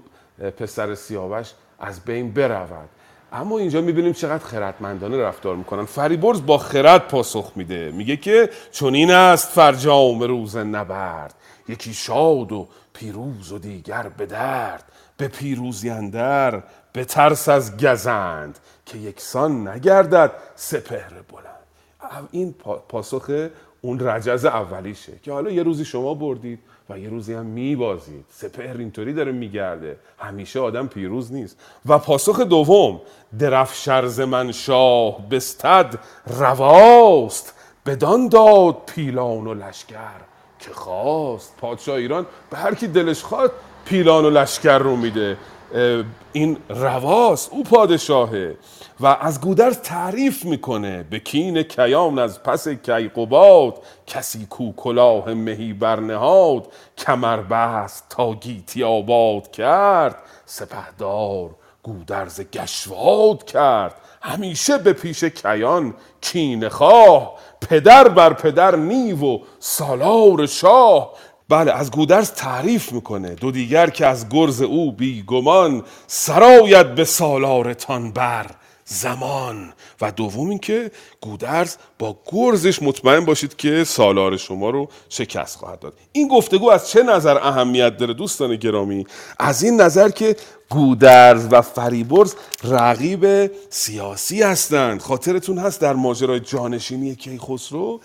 پسر سیاوش از بین برود اما اینجا می‌بینیم چقدر خردمندانه رفتار می‌کنن. فریبرز با خرد پاسخ میده. میگه که چون این است فرجام روز نبرد. یکی شاد و پیروز و دیگر به درد. به پیروزی اندر به ترس از گزند که یکسان نگردد سپهر بلند. این پاسخ اون رجز اولیشه که حالا یه روزی شما بردید. و یه روزی هم میبازید. سپهر اینطوری داره میگرده. همیشه آدم پیروز نیست. و پاسخ دوم درف شرز من شاه بستد رواست. بدان داد پیلان و لشکر که خواست. پادشاه ایران به هر کی دلش خواد پیلان و لشکر رو میده. این رواست او پادشاهه و از گودرز تعریف می‌کنه به کین کیان از پس کیقوباد کسی کو کلاه مهی برنهاد کمر بست تا گیتی آباد کرد سپهدار گودرز گشواد کرد. همیشه به پیش کیان کین خواه پدر بر پدر نیو و سالار شاه. بله از گودرز تعریف می‌کنه. دو دیگر که از گرز او بیگمان سرایت به سالارتان بر زمان. و دوم اینکه گودرز با گرزش مطمئن باشید که سالار شما رو شکست خواهد داد. این گفتگو از چه نظر اهمیت داره دوستان گرامی؟ از این نظر که گودرز و فریبرز رقیب سیاسی هستند. خاطرتون هست در ماجرای جانشینی کیخسرو؟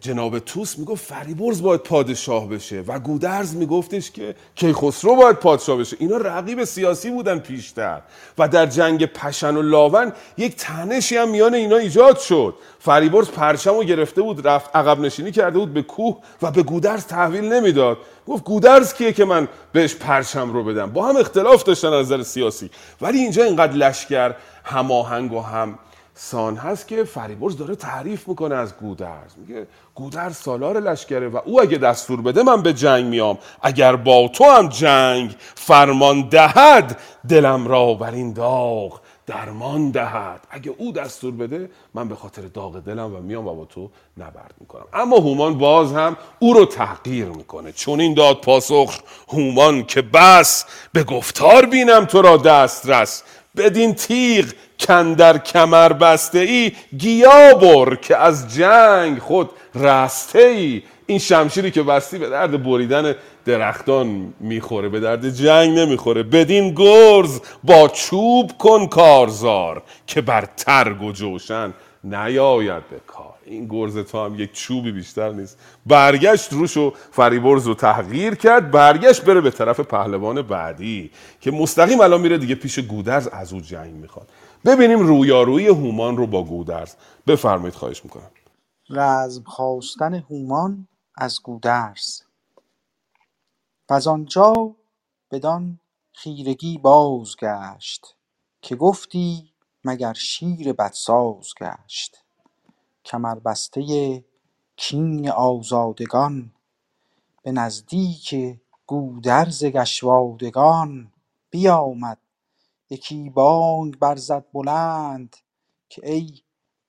جناب توس می‌گفت فریبرز باید پادشاه بشه و گودرز میگفتش که کیخسرو باید پادشاه بشه. اینا رقیب سیاسی بودن پیشتر و در جنگ پشن و لاون یک تنشی هم میان اینا ایجاد شد. فریبرز پرچم رو گرفته بود رفت عقب نشینی کرده بود به کوه و به گودرز تحویل نمی‌داد. گفت گودرز کیه که من بهش پرچم رو بدم؟ با هم اختلاف داشتن از نظر سیاسی. ولی اینجا اینقدر لشکر هماهنگ و هم سان هست که فریبرز داره تعریف می‌کنه از گودرز. میگه گودرز سالار لشکره و او اگه دستور بده من به جنگ میام. اگر با تو هم جنگ فرمان دهد دلم را بر این داغ درمان دهد. اگه او دستور بده من به خاطر داغ دلم و میام و با تو نبرد می‌کنم. اما هومان باز هم او رو تحقیر می‌کنه. چون این داد پاسخ هومان که بس به گفتار بینم تو را دسترس. بدین تیغ کندر کمر بسته ای گیا بر که از جنگ خود رسته ای این شمشیری که بستی به درد بریدن درختان می‌خوره به درد جنگ نمی‌خوره. بدین گرز با چوب کن کارزار که بر ترگ و جوشن نیاید به کار. این گرز تو هم یک چوبی بیشتر نیست. برگشت روش و فریبرز رو تحقیر کرد. برگشت بره به طرف پهلوان بعدی که مستقیم الان میره دیگه پیش گودرز از او جنگ می‌خواد. ببینیم رویارویی هومان رو با گودرز. بفرمایید خواهش می‌کنم. رزم خواستن هومان از گودرز. وز آنجا بدان خیرگی بازگشت که گفتی مگر شیر بدساز گشت. کمربسته کین آزادگان به نزدیک گودرز گشوادگان بیامد یکی بانگ برزد بلند که ای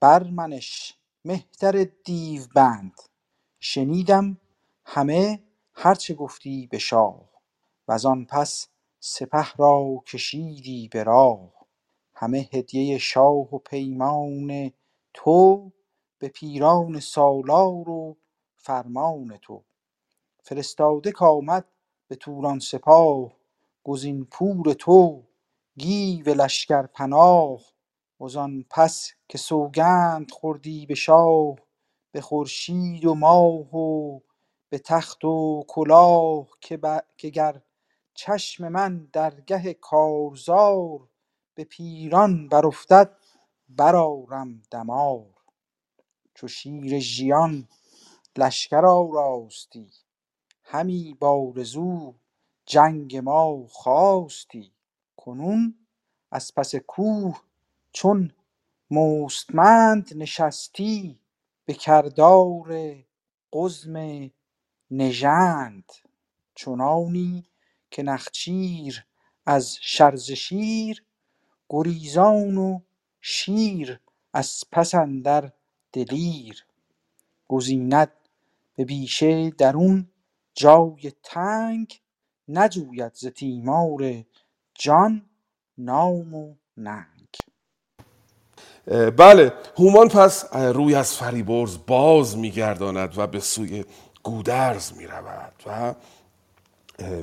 برمنش مهتر دیوبند شنیدم همه هر چه گفتی به شاه وزان پس سپه را کشیدی به راه. همه هدیه شاه و پیمان تو به پیران سالار و فرمان تو. فرستاده کامد به توران سپاه گزین پور تو. گیو لشکر پناه وزان پس که سوگند خوردی به شاه به خورشید و ماه و به تخت و کلاه که, که گر چشم من درگه کارزار به پیران برافتد برآرم دمار. چو شیر ژیان لشکر آراستی همی بآرزو جنگ ما خاستی کنون از پس کوه چون مستمند نشستی به کردار قزم نژند. چنانی که نخچیر از شرز شیر گریزان و شیر از پس اندر دلیر. گزیند به بیشه درون جای تنگ نجوید ز تیمار جان نام و ننگ. بله هومان پس روی از فریبرز باز میگرداند و به سوی گودرز می‌رود و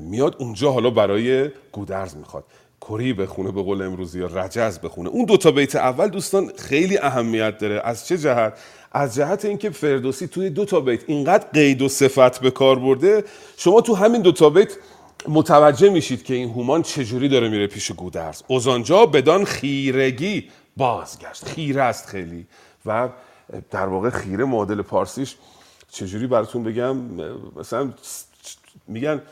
میاد اونجا حالا برای گودرز می‌خواد. کری بخونه به قول امروزی یا رجز بخونه اون دوتا بیت اول دوستان خیلی اهمیت داره. از چه جهت؟ از جهت اینکه فردوسی توی دو تا بیت اینقدر قید و صفت به کار برده. شما تو همین دو تا بیت متوجه میشید که این هومان چجوری داره میره پیش گودرز. اوزانجا بدان خیرگی بازگشت. خیره است خیلی. و در واقع خیره معادل پارسیش چجوری براتون بگم مثلا میگن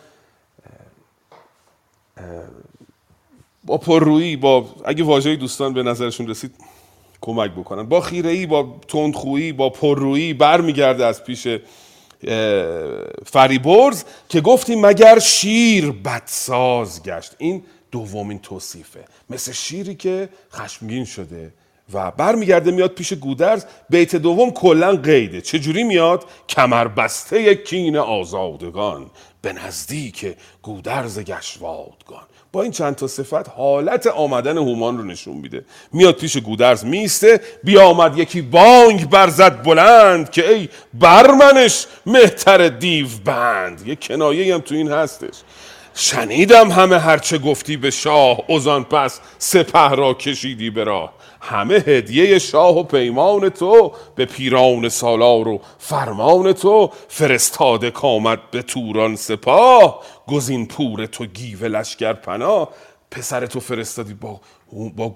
با پررویی با اگه واژه دوستان به نظرشون رسید کمک بکنن. با خیره ای با تندخویی با پررویی برمیگرده از پیش فریبرز که گفتیم مگر شیر بدساز گشت. این دومین توصیفه. مثل شیری که خشمگین شده و برمیگرده میاد پیش گودرز. بیت دوم کلا قیده. چجوری میاد؟ کمر بسته کین آزادگان. به نزدیک گودرز گشوادگان. با این چند تا صفت حالت آمدن هومان رو نشون میده. میاد پیش گودرز میسته بیامد یکی بانگ برزد بلند که ای برمنش مهتر دیو بند. یه کنایه هم تو این هستش. شنیدم همه هرچه گفتی به شاه ازان پس سپه را کشیدی به راه. همه هدیه شاه و پیمان تو به پیران سالار و فرمان تو فرستاده کامد به توران سپاه. گزین پور تو گیو لشکر پناه پسر تو فرستادی با با,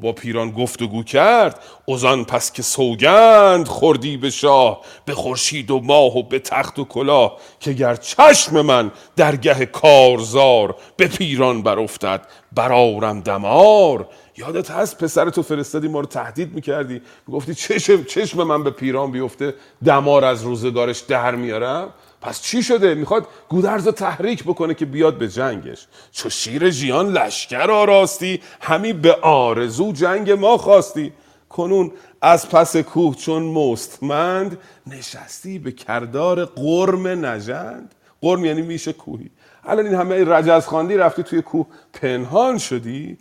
با پیران گفتگو کرد. ازان پس که سوگند خوردی به شاه به خورشید و ماه و به تخت و کلاه. که گر چشم من درگه کارزار به پیران برافتد برارم دمار. یادت هست پسر تو فرستادی ما رو تهدید می‌کردی؟ گفتی چشم, چشم من به پیران بیفته دمار از روزگارش در میارم؟ پس چی شده؟ می‌خواد گودرز رو تحریک بکنه که بیاد به جنگش. چو شیر ژیان لشکر آراستی همی به آرزو جنگ ما خواستی. کنون از پس کوه چون مستمند نشستی به کردار قرم نژند. قرم یعنی میشه کوهی. الان این همه رجز خواندی رفتی توی کوه پنهان شدی.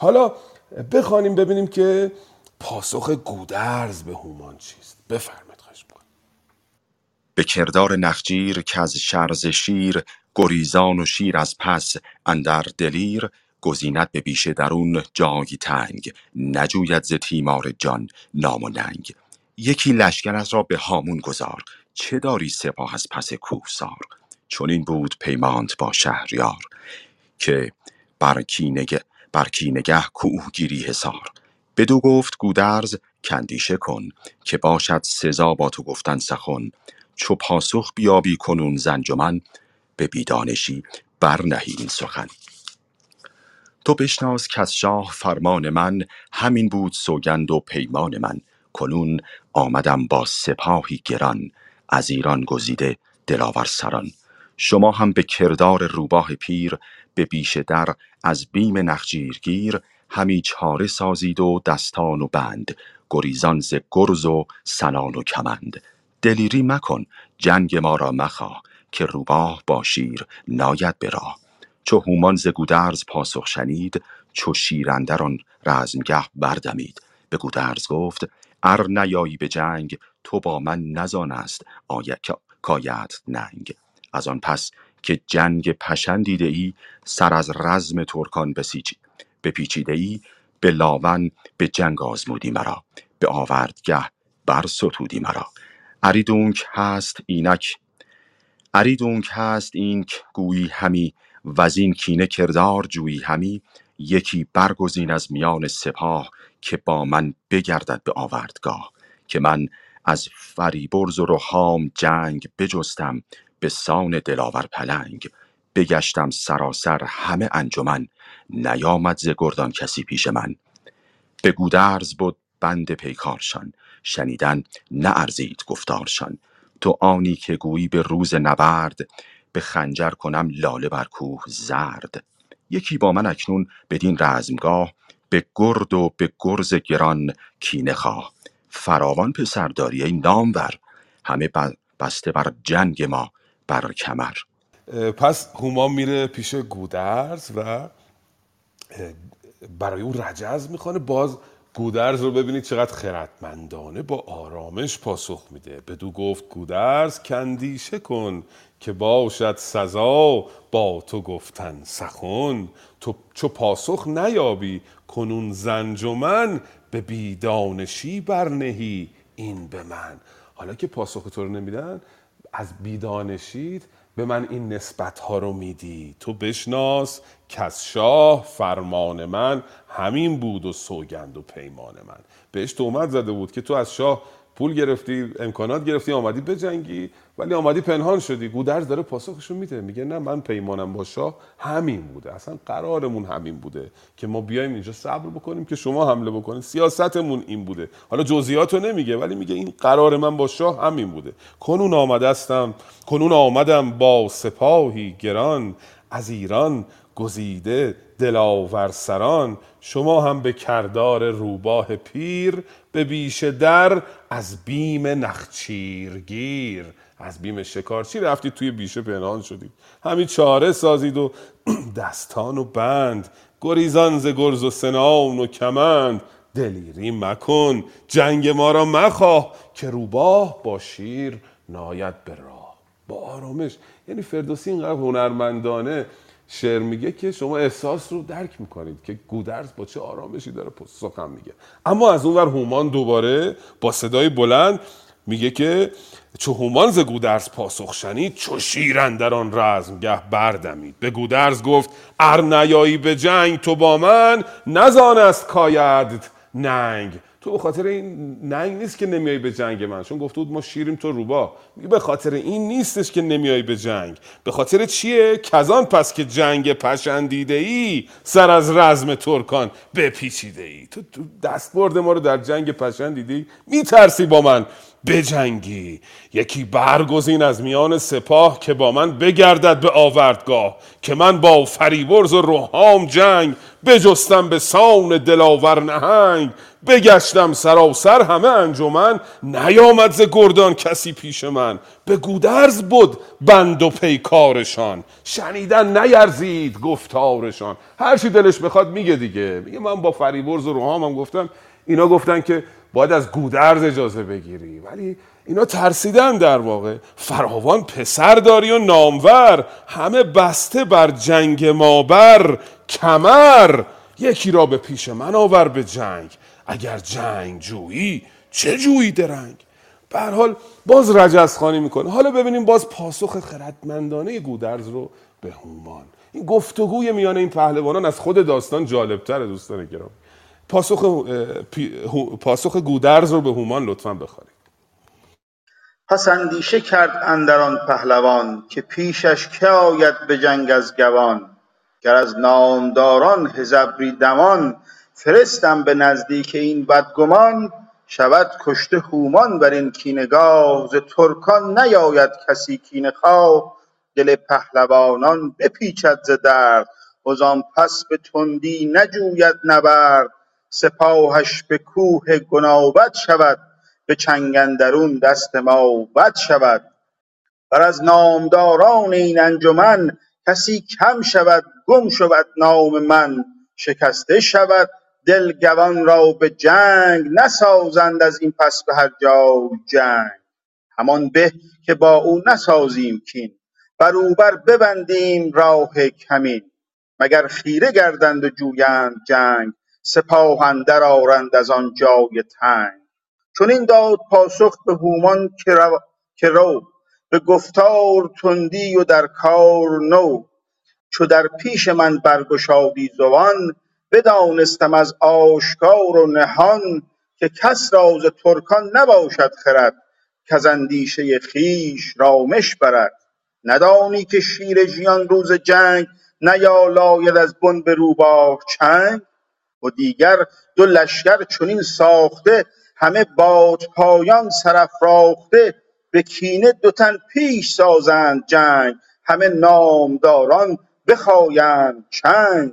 حالا بخوانیم ببینیم که پاسخ گودرز به هومان چیست. بفرمایید خواهش. به کردار نخجیر که از شرز شیر گریزان و شیر از پس اندر دلیر گزیند به بیشه درون جایی تنگ. نجوید ز تیمار جان نام و ننگ. یکی لشکرت را به هامون گذار. چه داری سپاه از پس کوهسار؟ چون این بود پیمانت با شهریار که بر کینه بر کینگه کوه گیری حصار. بدو گفت گودرز کندیشه کن که باشد سزا با تو گفتن سخن. چو پاسخ بیابی کنون ز انجمن به بیدانشی برنهی این سخن. تو بشناس کز شاه فرمان من همین بود سوگند و پیمان من. کنون آمدم با سپاهی گران از ایران گزیده دلاور سران. شما هم به کردار روباه پیر به بیش در از بیم نخجیرگیر همی چاره سازید و دستان و بند گریزان ز گرز و سنان و کمند. دلیری مکن جنگ ما را مخواه که روباه با شیر ناید به راه. چو هومان ز گودرز پاسخ شنید چو شیر اندر رزمگه بردمید. به گودرز گفت ار نیایی به جنگ تو با من نزان است آید کایت ننگ. از آن پس که جنگ پشن دیده ای سر از رزم ترکان بسیچ بپیچیده ای به لاون به جنگ آزمودی مرا. به آوردگه بر ستودی مرا. اریدونک هست اینک؟ اریدونک هست اینک گویی همی. وزین کینه کردار جویی همی. یکی برگزین از میان سپاه که با من بگردد به آوردگاه. که من از فریبرز و رهام جنگ بجستم. به سان دلاور پلنگ بگشتم سراسر همه انجمن نیامد ز گردان کسی پیش من. به گودرز بود بند پیکارشان شنیدن نه ارزید گفتارشان. تو آنی که گویی به روز نبرد به خنجر کنم لاله بر کوه زرد. یکی با من اکنون بدین رزمگاه به گرد و به گرز گران کینه خواه. فراوان پسر داری ای نامور همه بسته بر جنگ ما. بر کمر. پس هومان میره پیش گودرز و برای اون رجز می‌خوانه. باز گودرز رو ببینید چقدر خردمندانه با آرامش پاسخ میده. بدو گفت گودرز کندیشه کن که باشد سزا با تو گفتن سخن. تو چو پاسخ نیابی کنون زنج و من به بیدانشی برنهی این به من. حالا که پاسخ تو رو نمیدن از بیدانشید به من این نسبت ها رو میدی. تو بشناس که از شاه فرمان من همین بود و سوگند و پیمان من. بهش تومت زده بود که تو از شاه پول گرفتی امکانات گرفتی آمدی بجنگی ولی آمدی پنهان شدی. گودرز داره پاسخشو میده. میگه نه من پیمانم با شاه همین بوده. اصلا قرارمون همین بوده که ما بیایم اینجا صبر بکنیم که شما حمله بکنید. سیاستمون این بوده. حالا جزئیات رو نمیگه ولی میگه این قرار من با شاه همین بوده. کنون آمدستم کنون آمدم با سپاهی گران. از ایران گزیده دلاور سران شما هم به کردار روباه پیر به بیش در از بیم نخچیرگیر. از بیم شکارچی رفتید توی بیشه پنهان شدید همین چاره سازید و *clears throat* دستان و بند. گریزان ز گرز و سنان و کمند. دلیری مکن جنگ ما را مخواه که روباه با شیر ناید به راه. با آرامش. یعنی فردوسی اینقدر هنرمندانه شعر میگه که شما احساس رو درک می‌کنید که گودرز با چه آرامشی داره سخن میگه. اما از اونور هومان دوباره با صدای بلند میگه که چو هومان ز گودرز پاسخ شنید چو شیر اندر آن رزمگه بردمید. به گودرز گفت ار نیایی به جنگ تو با من نزان است کاید ننگ. تو به خاطر این ننگ نیست که نمیای به جنگ من. چون گفته بود ما شیریم تو روبا میگه به خاطر این نیستش که نمیای به جنگ. به خاطر چیه؟ کزان پس که جنگ پشندیده ای سر از رزم ترکان بپیچیده ای تو, تو دست برد ما رو در جنگ پشندیده ای میترسی با من بجنگی. یکی برگزین از میان سپاه که با من بگردد به آوردگاه که من با فریبرز و روحام جنگ بجستم به سان دلاور نهنگ بگشتم سراسر همه انجمن نیامد ز گردان کسی پیش من. به گودرز بود بند و پیکارشان. شنیدن نیرزید گفتارشان. هر چی دلش بخواد میگه دیگه. میگه من با فریبرز و روحام هم گفتم اینا گفتن که باید از گودرز اجازه بگیری. ولی اینا ترسیدن در واقع. فراوان پسر داری و نامور. همه بسته بر جنگ ما بر کمر یکی را به پیش من آور به جنگ. اگر جنگ جویی چه جویی درنگ؟ به حال باز رجزخانی می‌کنه. حالا ببینیم باز پاسخ خردمندانه گودرز رو به هومان. این گفتگوی میان این پهلوانان از خود داستان جالبتره دوستان گرامی. پاسخ, پاسخ گودرز رو به هومان لطفا بخوارید پس اندیشه کرد اندران پهلوان که پیشش که آید به جنگ از گوان. گر از نامداران هزبری دمان فرستم به نزدیک این بدگمان شود کشته هومان بر این کینگاه ز ترکان نیاید کسی کینه خواه. دل پهلوانان بپیچد ز درد. وزان پس به تندی نجوید نبرد. سپاهش به کوه گنابد شود. به چنگ اندرون دست ما بد شود. ور از نامداران این انجمن کسی کم شود. گم شود نام من شکسته شود دل گوان را به جنگ نسازند از این پس به هر جای جنگ. همان به که با او نسازیم کین بر او بر ببندیم راه کمین. مگر خیره گردند و جویند جنگ سپاه اندر آرند از آن جای تنگ. چنین داد پاسخ به هومان که رو به گفتار تندی و در کار نو. چو در پیش من برگشادی زبان بدانستم از آشکار و نهان که کس را ز ترکان نباشد خرد کز اندیشه خویش رامش برد. ندانی که شیر ژیان روز جنگ نیالاید از بن به روباه چنگ؟ و دیگر دو لشکر چنین ساخته همه بادپایان سرافراخته به کینه دو تن پیش سازند جنگ. همه نامداران بخایند چنگ.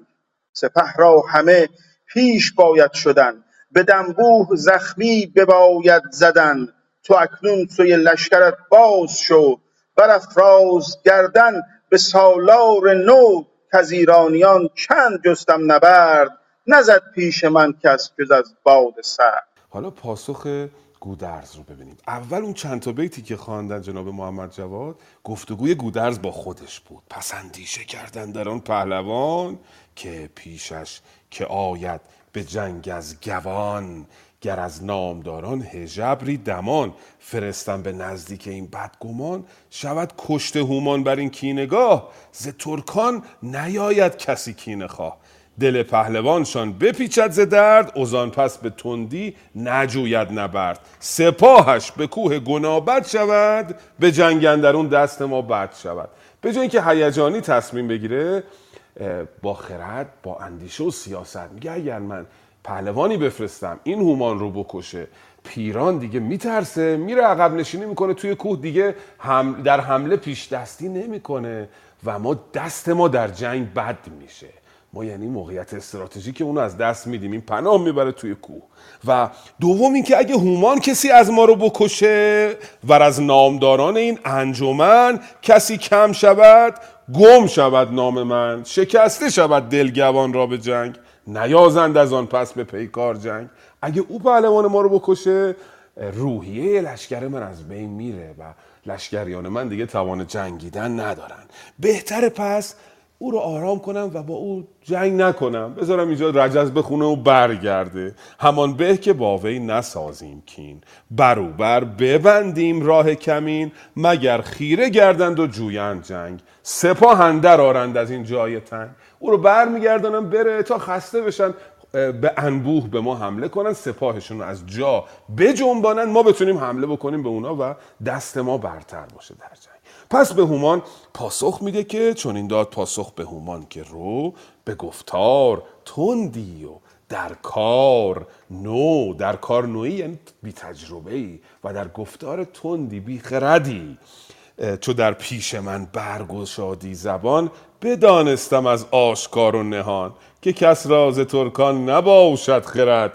سپه را همه پیش باید شدن. به دنبوه زخمی بباید زدن. تو اکنون سوی لشکرت باز شو. برافراز گردن به سالار نو. کز ایرانیان چند جستم نبرد. نزد پیش من کس جز از باد سرد. حالا پاسخ گودرز رو ببینیم. اول اون چند تا بیتی که خواندن جناب محمد جواد گفتگوی گودرز با خودش بود. پس اندیشه کردن در آن پهلوان که پیشش که آید به جنگ از گوان گر از نامداران هژبری دمان فرستم به نزدیک این بدگمان شود کشته هومان بر این کینگاه ز ترکان نیاید کسی کینه خواه. دل پهلوانشان بپیچد ز درد ازان پس به تندی نجوید نبرد. سپاهش به کوه گنابد شود به جنگ اندرون دست ما بد شود. به جای اینکه هیجانی تصمیم بگیره با خرد با اندیشه و سیاست میگه اگر من پهلوانی بفرستم این هومان رو بکشه پیران دیگه میترسه میره عقب نشینی می‌کنه توی کوه دیگه هم در حمله پیش دستی نمی‌کنه و ما دست ما در جنگ بد میشه. ما یعنی موقعیت استراتژیک اونو از دست میدیم. این پناه می‌بره توی کوه. و دوم اینکه اگه هومان کسی از ما رو بکشه و از نامداران این انجمن کسی کم شود گم شود نام من. شکسته شود دلگوان را به جنگ. نیازند از آن پس به پیکار جنگ. اگه او پهلوان ما رو بکشه روحیه لشکر من از بین میره و لشکریان من دیگه توان جنگیدن ندارن. بهتر پس او رو آرام کنم و با او جنگ نکنم. بذارم اینجا رجز بخونه و برگرده. همان به که با وی نسازیم کین. بروبر ببندیم راه کمین مگر خیره گردند و جویند جنگ. سپاه اندر آرند از این جای تنگ. او رو برمیگردانم بره تا خسته بشن. به انبوه به ما حمله کنن سپاهشون از جا بجنبانن. ما بتونیم حمله بکنیم به اونا و دست ما برتر باشه در جنگ. پس به هومان پاسخ میده که چون این داد پاسخ به هومان که رو به گفتار تندی و در کار نو در کار نوعی یعنی بی تجربه ای و در گفتار تندی بی خردی. چو در پیش من برگشادی زبان بدانستم از آشکار و نهان که کس راز ترکان نباشد خرد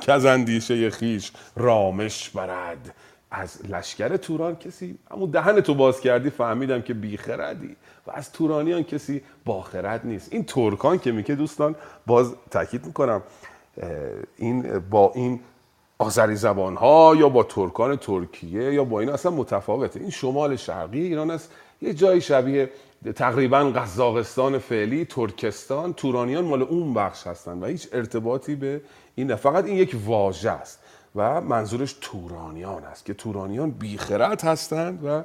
که از اندیشه خیش رامش برد. از لشکر توران کسی همون دهن تو باز کردی فهمیدم که بیخردی. و از تورانیان کسی باخرد نیست. این ترکان که میگه دوستان باز تاکید می‌کنم این با این آذری زبان ها یا با ترکان ترکیه یا با این اصلا متفاوته. این شمال شرقی ایران است. یه جایی شبیه تقریبا قزاقستان فعلی ترکستان تورانیان مال اون بخش هستن و هیچ ارتباطی به این فقط این یک واژه است. و منظورش تورانیان است که تورانیان بیخرد هستند و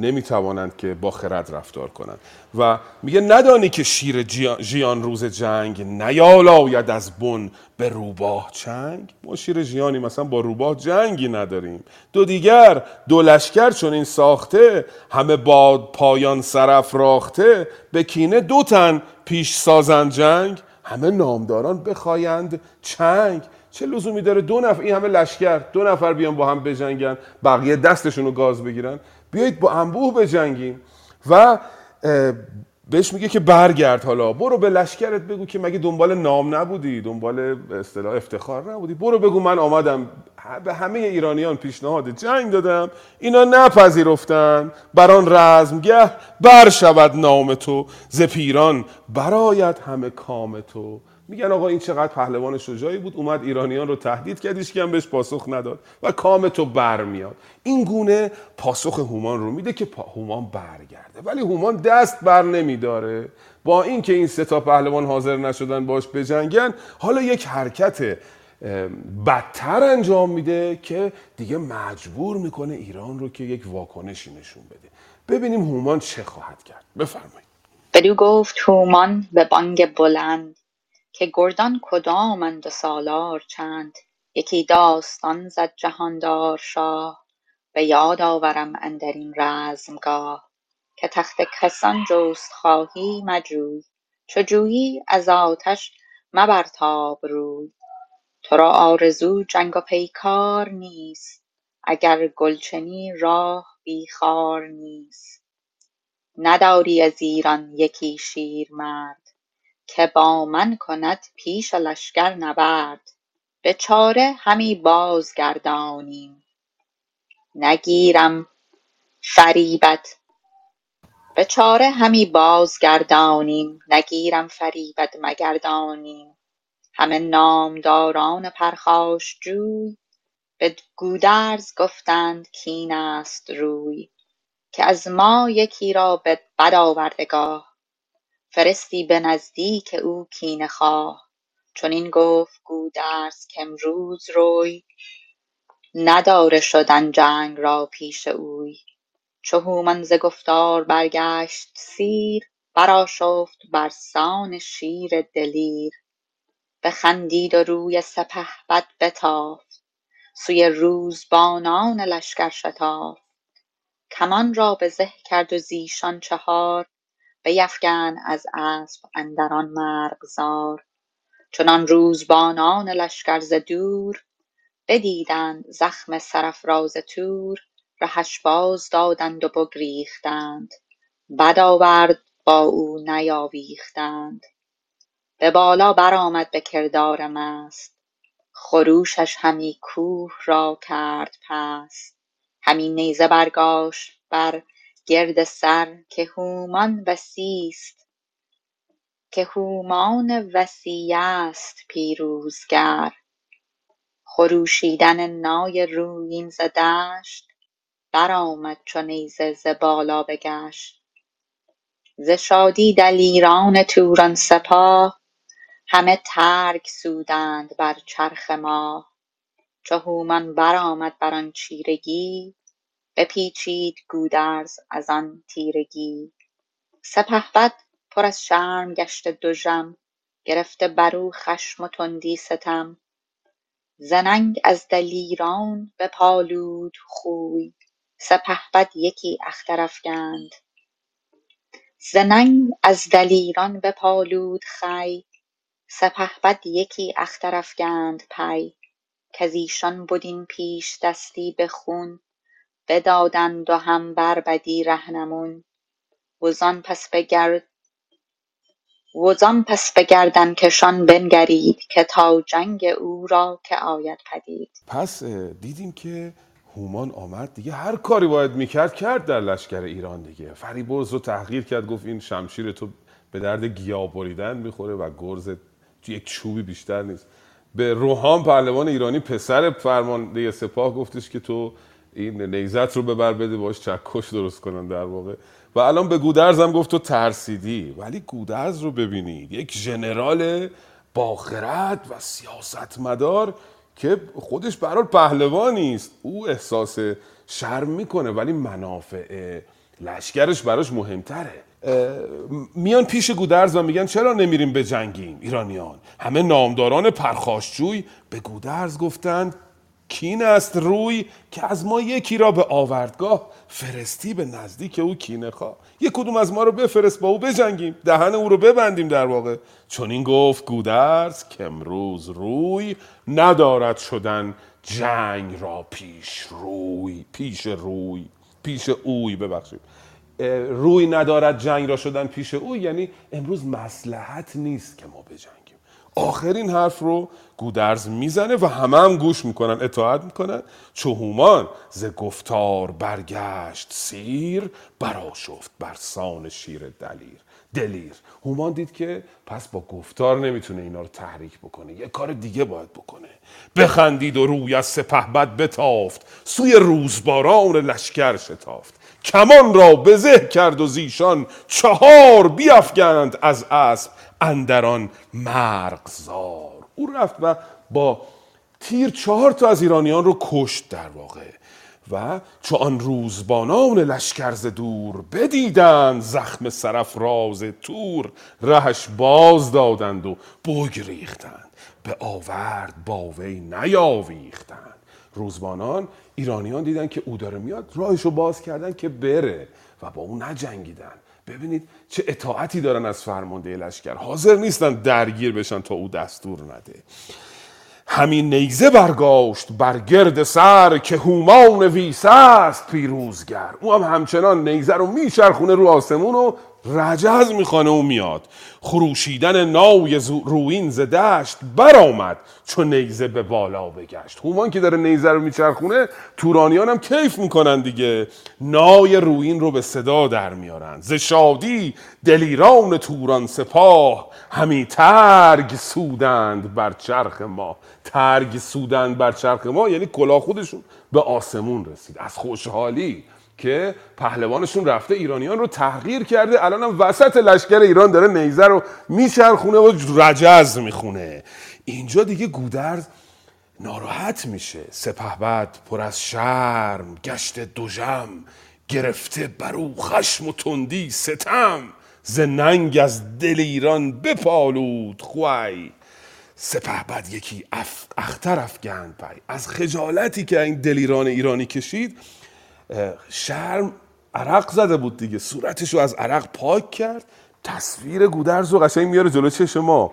نمی‌توانند که با خرد رفتار کنند. و میگه ندانی که شیر جیان روز جنگ نیالاید از بن به روباه چنگ؟ ما شیر جیانی مثلا با روباه جنگی نداریم. دو دیگر دو لشکر چون این ساخته همه باد پایان سرف راخته به کینه دو تن پیش سازند جنگ همه نامداران بخوایند چنگ. چه لزومی داره دو نفر این همه لشکر دو نفر بیان با هم بجنگن بقیه دستشون رو گاز بگیرن؟ بیایید با انبوه بجنگیم و بهش میگه که برگرد حالا. برو به لشکرت بگو که مگه دنبال نام نبودی دنبال اصطلاح افتخار نبودی. برو بگو من آمدم. به همه ایرانیان پیشنهاد جنگ دادم. اینا نپذیرفتن. بران رزمگه بر شود نام تو. ز پیران برایت همه کام تو. میگن آقا این چقدر پهلوان شجاعی بود اومد ایرانیان رو تهدید کرد هیچ هم بهش پاسخ نداد و کام تو برمیاد. این گونه پاسخ هومان رو میده که هومان برگرده. ولی هومان دست بر نمیداره. با اینکه این سه تا پهلوان حاضر نشدن باش بجنگن حالا یک حرکت بدتر انجام میده که دیگه مجبور می‌کنه ایران رو که یک واکنشی نشون بده. ببینیم هومان چه خواهد کرد. بفرمایید. بدو گفت هومان به بانگ بلند. که گردان کدامند و سالار چند؟ یکی داستان زد جهاندار شاه به یاد آورم اندرین رزمگاه. که تخت کسان جست خواهی مجوی چو جویی از آتش مبرتاب روی ترا آرزو جنگ و پیکار نیست اگر گلچنی راه بی خار نیست. نداری از ایران یکی شیرمرد که با من کند پیش لشکر نبرد. به چاره همی بازگردانیم. نگیرم فریبت. به چاره همی بازگردانیم. نگیرم فریبت مگردانیم. همه نامداران پرخاشجوی به گودرز گفتند کین است روی که از ما یکی را به بد آوردگاه فرستی به نزدیک او کینه خواه. چنین گفت گودرز کامروز روی نداره شدن جنگ را پیش اوی. چو هومان ز گفتار برگشت سیر برآشفت برسان شیر دلیر. بخندید و روی سپهبد بتافت سوی روزبانان لشکر شتافت. کمان را به زه کرد و زیشان چهار بیفگند از اسپ اندران مرغزار. چنان روزبانان لشکر ز دور بدیدند زخم سرافراز تور. رهش باز دادند و بگریختند بد آورد با او نیاویختند. به بالا برآمد به کردار مست خروشش همی کوه را کرد پست. همی نیزه برگاشت بر گرد سر که هومان وصیست که هومان وصی است پیروزگر. خروشیدن نای رویین ز دشت برآمد چو نیزه ز بالا بگشت. ز شادی دلیران توران سپاه همه ترگ سودند بر چرخ ماه. چو هومان برآمد بران چیرگی بپیچید گودرز ازان تیرگی. سپهبد پر از شرم گشته دژم گرفته برو خشم و تندی ستم. ز ننگ از دلیران بپالود خوی سپهبد یکی اختر افگند. ز ننگ از دلیران بپالود خوی سپهبد یکی اختر افگند پی. کزیشان بد این پیشدستی به خون بدادند و هم بر بدی رهنمون. وزان پس به وزان پس به گردنکشان بنگرید که تا جنگ او را که آید پدید. پس دیدیم که هومان آمد دیگه. هر کاری باید می‌کرد کرد در لشکر ایران دیگه. فریبرز رو تحقیر کرد گفت این شمشیر تو به درد گیاه بریدن می‌خوره و گرز یک چوبی بیشتر نیست. به روحان پهلوان ایرانی پسر فرمانده سپاه گفتش که تو این نیزت رو ببر بده باش چکش درست کنن در واقع. و الان به گودرز هم گفت تو ترسیدی. ولی گودرز رو ببینید. یک ژنرال باخرد و سیاستمدار که خودش برای پهلوانی است. او احساس شرم می‌کنه ولی منافع لشکرش براش مهمتره. میان پیش گودرز و میگن چرا نمیریم به جنگیم ایرانیان؟ همه نامداران پرخاشجوی به گودرز گفتند کین است روی که از ما یکی را به آوردگاه فرستی به نزدیک او کینه خواه. یک کدوم از ما رو بفرست با او بجنگیم دهن او رو ببندیم در واقع. چون این گفت گودرز که امروز روی ندارد شدن جنگ را پیش روی پیش روی پیش اوی ببخشید. روی ندارد جنگ را شدن پیش او یعنی امروز مسلحت نیست که ما بجنگیم. آخرین حرف رو گودرز می‌زنه و همه هم گوش می‌کنن اطاعت می‌کنن. چهومان ز گفتار برگشت سیر براشفت بر سان شیر دلیر. دلیر. هومان دید که پس با گفتار نمی‌تونه اینا رو تحریک بکنه. یه کار دیگه باید بکنه. بخندید و روی از سپهبد بتافت. سوی روزباران لشکر شتافت. کمان را بزه کرد و زیشان چهار بیافگند از اسب. اندران مرغزار او رفت و با تیر چهار تا از ایرانیان رو کشت در واقع. و چو آن روزبانان لشکرز دور بدیدند زخم سرافراز تور رهش باز دادند و بگریختند به آورد با وی نیاویختند. روزبانان ایرانیان دیدن که او داره میاد راهشو باز کردن که بره و با او نجنگیدن. ببینید چه اطاعتی دارن از فرمانده لشکر. حاضر نیستن درگیر بشن تا او دستور نده. همین نیزه برگاشت بر گرد سر که هومان ویسه است پیروزگر. او هم همچنان نیزه رو میچرخونه رو آسمون و رجز می‌خوانه و میاد. خروشیدن نای روین ز دشت برآمد چون نیزه به بالا بگشت. هومان که داره نیزه رو میچرخونه تورانیان هم کیف می‌کنن دیگه. نای روین رو به صدا در میارن. ز شادی دلیران توران سپاه همی ترگ سودند بر چرخ ما. ترگ سودند بر چرخ ما یعنی کلاه خودشون به آسمون رسید. از خوشحالی که پهلوانشون رفته ایرانیان رو تحقیر کرده. الان هم وسط لشکر ایران داره نیزه رو میچرخونه و رجز می‌خونه. اینجا دیگه گودرز ناراحت میشه. سپهبد پر از شرم گشت دوژم گرفته برو خشم و تندی ستم. ز ننگ از دل ایران بپالود خوی سپهبد یکی اف... اختر افگند پی از خجالتی که این دلیران ایرانی کشید شرم عرق زده بود دیگه. صورتش رو از عرق پاک کرد. تصویر گودرز رو قشنگ میاره جلو چشم ما.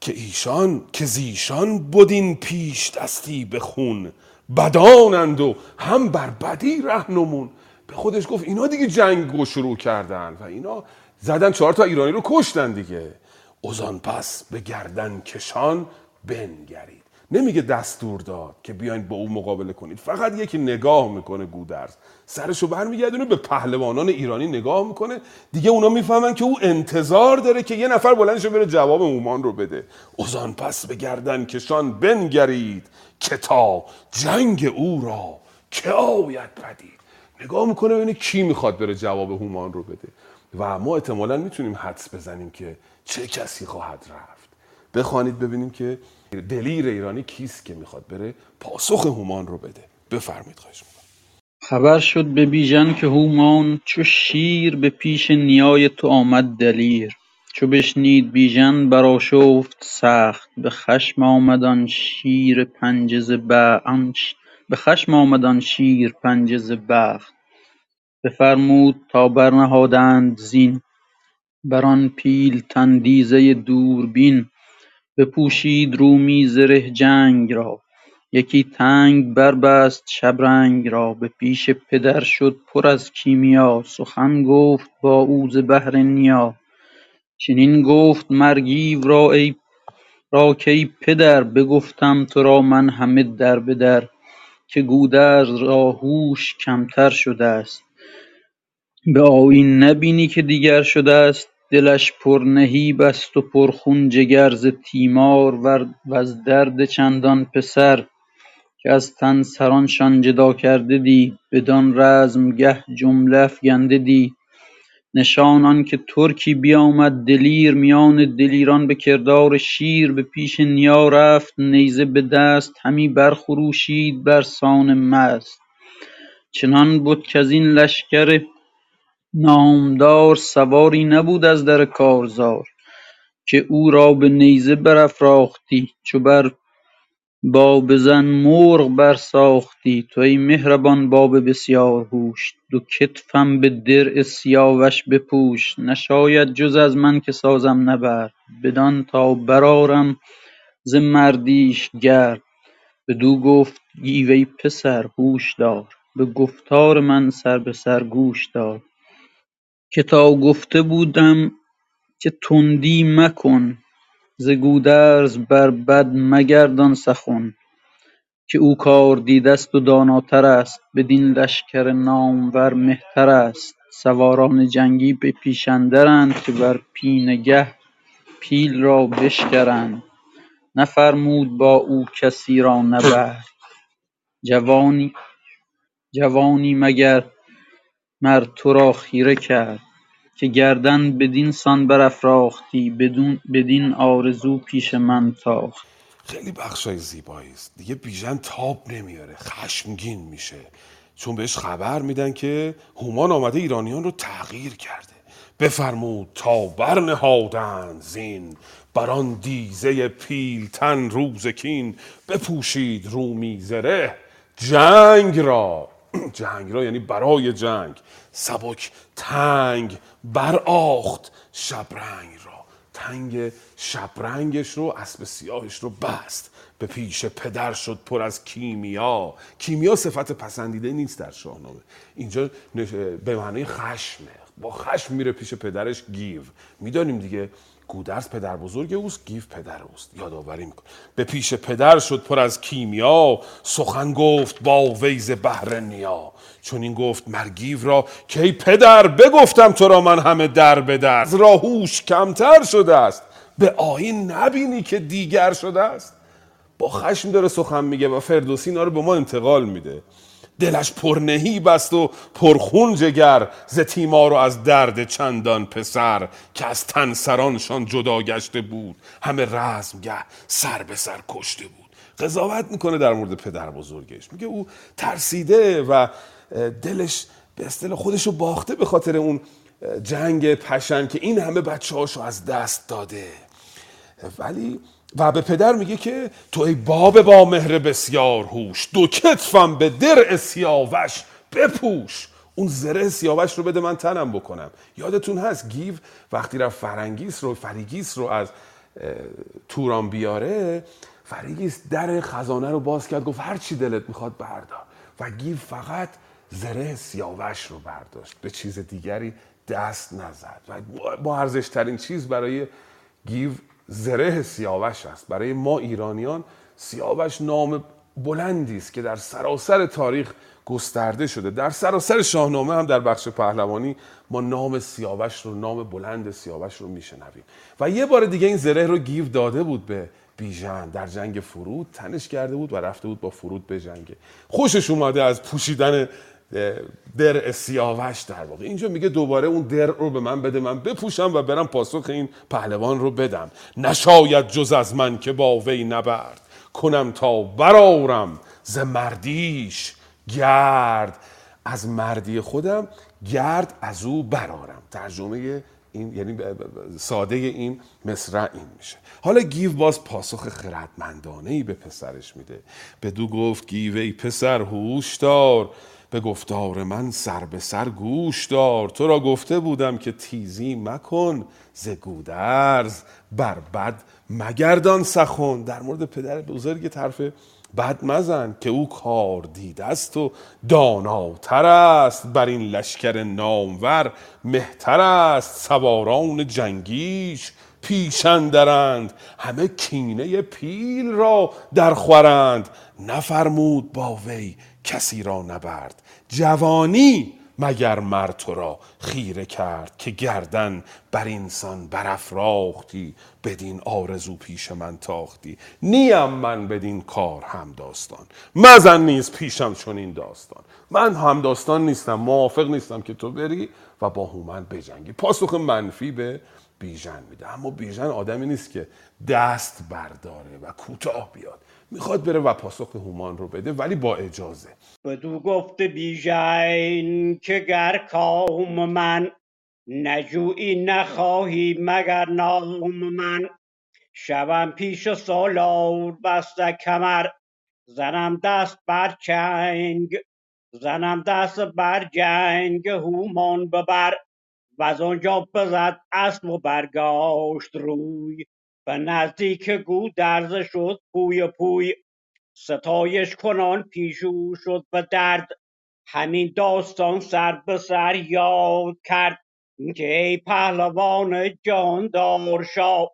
که ایشان که زیشان بودین پیش دستی به خون. بدانند و هم بر بدی رهنمون به خودش گفت اینا دیگه جنگ رو شروع کردن و اینا زدن چهار تا ایرانی رو کشتن دیگه. اوزان پس به گردن کشان بنگرید. نمیگه دستور داد که بیاین با او مقابله کنید. فقط یکی نگاه می‌کنه گودرز. سرشو برمیگردونه به پهلوانان ایرانی نگاه می‌کنه. دیگه اونا می‌فهمن که او انتظار داره که یه نفر بلندشو بره جواب اومان رو بده. اوزان پس به گردن کشان بنگرید که جنگ او را که آید پدید. نگاه می‌کنه ببینه کی می‌خواد بره جواب هومان رو بده. و ما احتمالا می‌تونیم حدس بزنیم که چه کسی خواهد رفت. بخوانید ببینیم که دلیر ایرانی کیست که می‌خواد بره پاسخ هومان رو بده. بفرمید خواهش می‌کنم. خبر شد به بیژن که هومان چو شیر به پیش نیای تو آمد دلیر. چو بشنید بیژن برآشفت سخت به خشم آمد آن شیر پنجه آن به خشم آمد آن شیر پنجه ز بخت. بفرمود تا برنهادند زین. بران پیلتن دیزه دوربین. بپوشید رومی زره جنگ را. یکی تنگ بربست شبرنگ را. به پیش پدر شد پر از کیمیا. سخن گفت با او ز بهر نیا. چنین گفت مر گیو را ای را کای پدر بگفتم ترا من همه در به در. که گودرز را هوش کمتر شدست به آیین نبینی که دیگر شدست دلش پر نهیبست و پر خون جگر ز تیمار وز درد چندان پسر که از تن سرانشان جدا کرده دید بدان رزمگه جمله افگنده دید نشان آنکه ترکی بیامد دلیر میان دلیران به کردار شیر به پیش نیا رفت نیزه به دست همی برخروشید برسان مست. چنان بد کزین لشکر نامدار سواری نبود از در کارزار که او را به نیزه برافراختی چو بر باب زن مرغ برساختی. تو ای مهربان باب بسیار هوش دو کتفم به درع سیاوش بپوش. نشاید جز از من که سازم نبرد بدان تا برآرم ز مردیش گرد. بدو گفت گیو ای پسر هوش دار. به گفتار من سر به سر گوش دار. که تا گفته بودم که تندی مکن ز گودرز بر بد مگردان سخن که او کاردیدست و داناترست بدین لشکر نامور مهترست سواران جنگی به پیش اندرند که بر پینه گه پیل را بشکرند. نفرمود با او کسی را نبرد. جوانی مگر مر ترا خیره کرد که گردن بدین سان برافراختی بدین آرزو پیش من تاختی خیلی بخشای زیبایی است. دیگه بیژن تاب نمیاره. خشمگین میشه. چون بهش خبر میدن که هومان آمده ایرانیان رو تغییر کرده. بفرمود تا برنهادند زین. بران دیزه پیلتن روز کین. بپوشید رومی زره جنگ را. *clears throat* جنگ را یعنی برای جنگ. سبک تنگ برآخت شبرنگ را. تنگ شبرنگش رو اسب سیاهش رو بست. به پیش پدر شد پر از کیمیا. کیمیا صفت پسندیده نیست در شاهنامه. اینجا به معنی خشمه با خشم میره پیش پدرش گیو. می‌دانیم دیگه گودرز پدر بزرگ اوست گیو پدر اوست. یادآوری میکن به پیش پدر شد پر از کیمیا سخن گفت با ویز بهر نیا. چون این گفت مر گیو را که پدر بگفتم تو را من همه در به در را هوش کمتر شده است. به آیین نبینی که دیگر شده است. با خشم داره سخن میگه و فردوسی اینا رو به ما انتقال میده. دلش پر نهیب و پرخون جگر ز تیمار و از درد چندان پسر که از تن سرانشان جدا گشته بود. همه رزمگه سر به سر کشته بود. قضاوت می‌کنه در مورد پدر بزرگش. میگه او ترسیده و دلش به اصطلاح خودشو باخته به خاطر اون جنگ پشن که این همه بچه هاشو از دست داده. ولی و به پدر میگه که تو ای باب با مهر بسیار هوش دو کتفم به درع سیاوش بپوش. اون زره سیاوش رو بده من تنم بکنم. یادتون هست گیو وقتی رفت فرنگیس رو فریگیس رو از توران بیاره فریگیس در خزانه رو باز کرد گفت هر چی دلت می‌خواد بردار. و گیو فقط زره سیاوش رو برداشت. به چیز دیگری دست نزد. و با ارزش ترین چیز برای گیو زره سیاوش است. برای ما ایرانیان سیاوش نام بلندی است که در سراسر تاریخ گسترده شده. در سراسر شاهنامه هم در بخش پهلوانی ما نام سیاوش رو نام بلند سیاوش رو میشنویم. و یه بار دیگه این زره رو گیو داده بود به بیژن. در جنگ فرود تنش کرده بود و رفته بود با فرود به جنگ. خوشش اومده از پوشیدن در سیاوش در واقع. اینجا میگه دوباره اون در رو به من بده من بپوشم و برم پاسخ این پهلوان رو بدم. نشاید جز از من که با وی نبرد. کنم تا برارم ز مردیش گرد. از مردی خودم گرد از او برارم ترجمه این یعنی ساده این مصرع این میشه. حالا گیو باز پاسخ خردمندانه ای به پسرش میده. به دو گفت گیو پسر هوش دار به گفتار من سر به سر گوش دار. تو را گفته بودم که تیزی مکن ز گودرز بر بد مگردان سخن. در مورد پدر بزرگ طرف بد مزن که او کار دیده است و داناتر است. بر این لشکر نامور مهتر است. سواران جنگیش پیشندرند. همه کینه پیل را در خورند نفرمود با وی کسی را نبرد. جوانی مگر مر تو را خیره کرد که گردن بر اینسان برافراختی بدین آرزو پیش من تاختی. نیم من بدین کار هم داستان. مزن نیز پیشم چون این داستان. من هم داستان نیستم موافق نیستم که تو بری و با هومن بجنگی. پاسخ منفی به بیژن میده. اما بیژن آدمی نیست که دست برداره و کوتاه بیاد. می‌خواد بره و پاسخ هومان رو بده ولی با اجازه. بدو گفت بیژن که گر کام من نجویی نخواهی مگر نام من. شوم پیش سالار بسته کمر زنم دست بر چنگ. زنم دست بر جنگ هومان ببر و آنجا بزد اسب و برگاشت روی. به نزدیک گودرز شد پوی پوی. ستایش کنان پیشو شد به درد. همین داستان سر به سر یاد کرد. که ای پهلوان جاندار شاه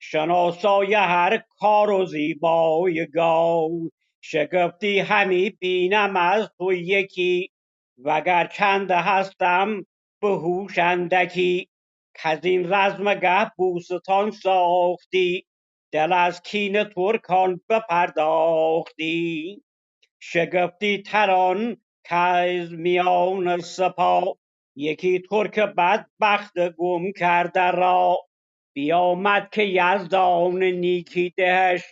شناسای هر کار و زیبای گاو شگفتی همی بینم از تو یکی وگر چند هستم به هوش اندکی. کز این رزمگه بوستان ساختی دل از کین ترکان بپرداختی. شگفتی تران کز میان سپاه یکی ترک بدبخت گم کرده را. بیامد که یزدان نیکی دهش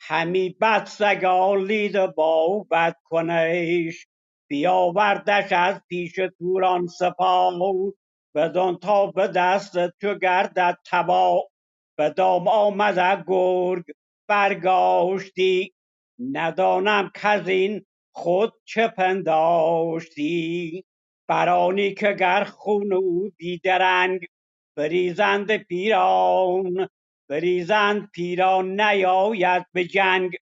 همی بد سگالید با بد کنش بیاوردش از پیش توران سپاه بدان تا به دست تو گردد تباه به دام آمده گرگ برگاشتی. ندانم کز این خود چه پنداشتی. برانی که گر خون او بیدرنگ بریزند پیران بریزند پیران نیاید به جنگ.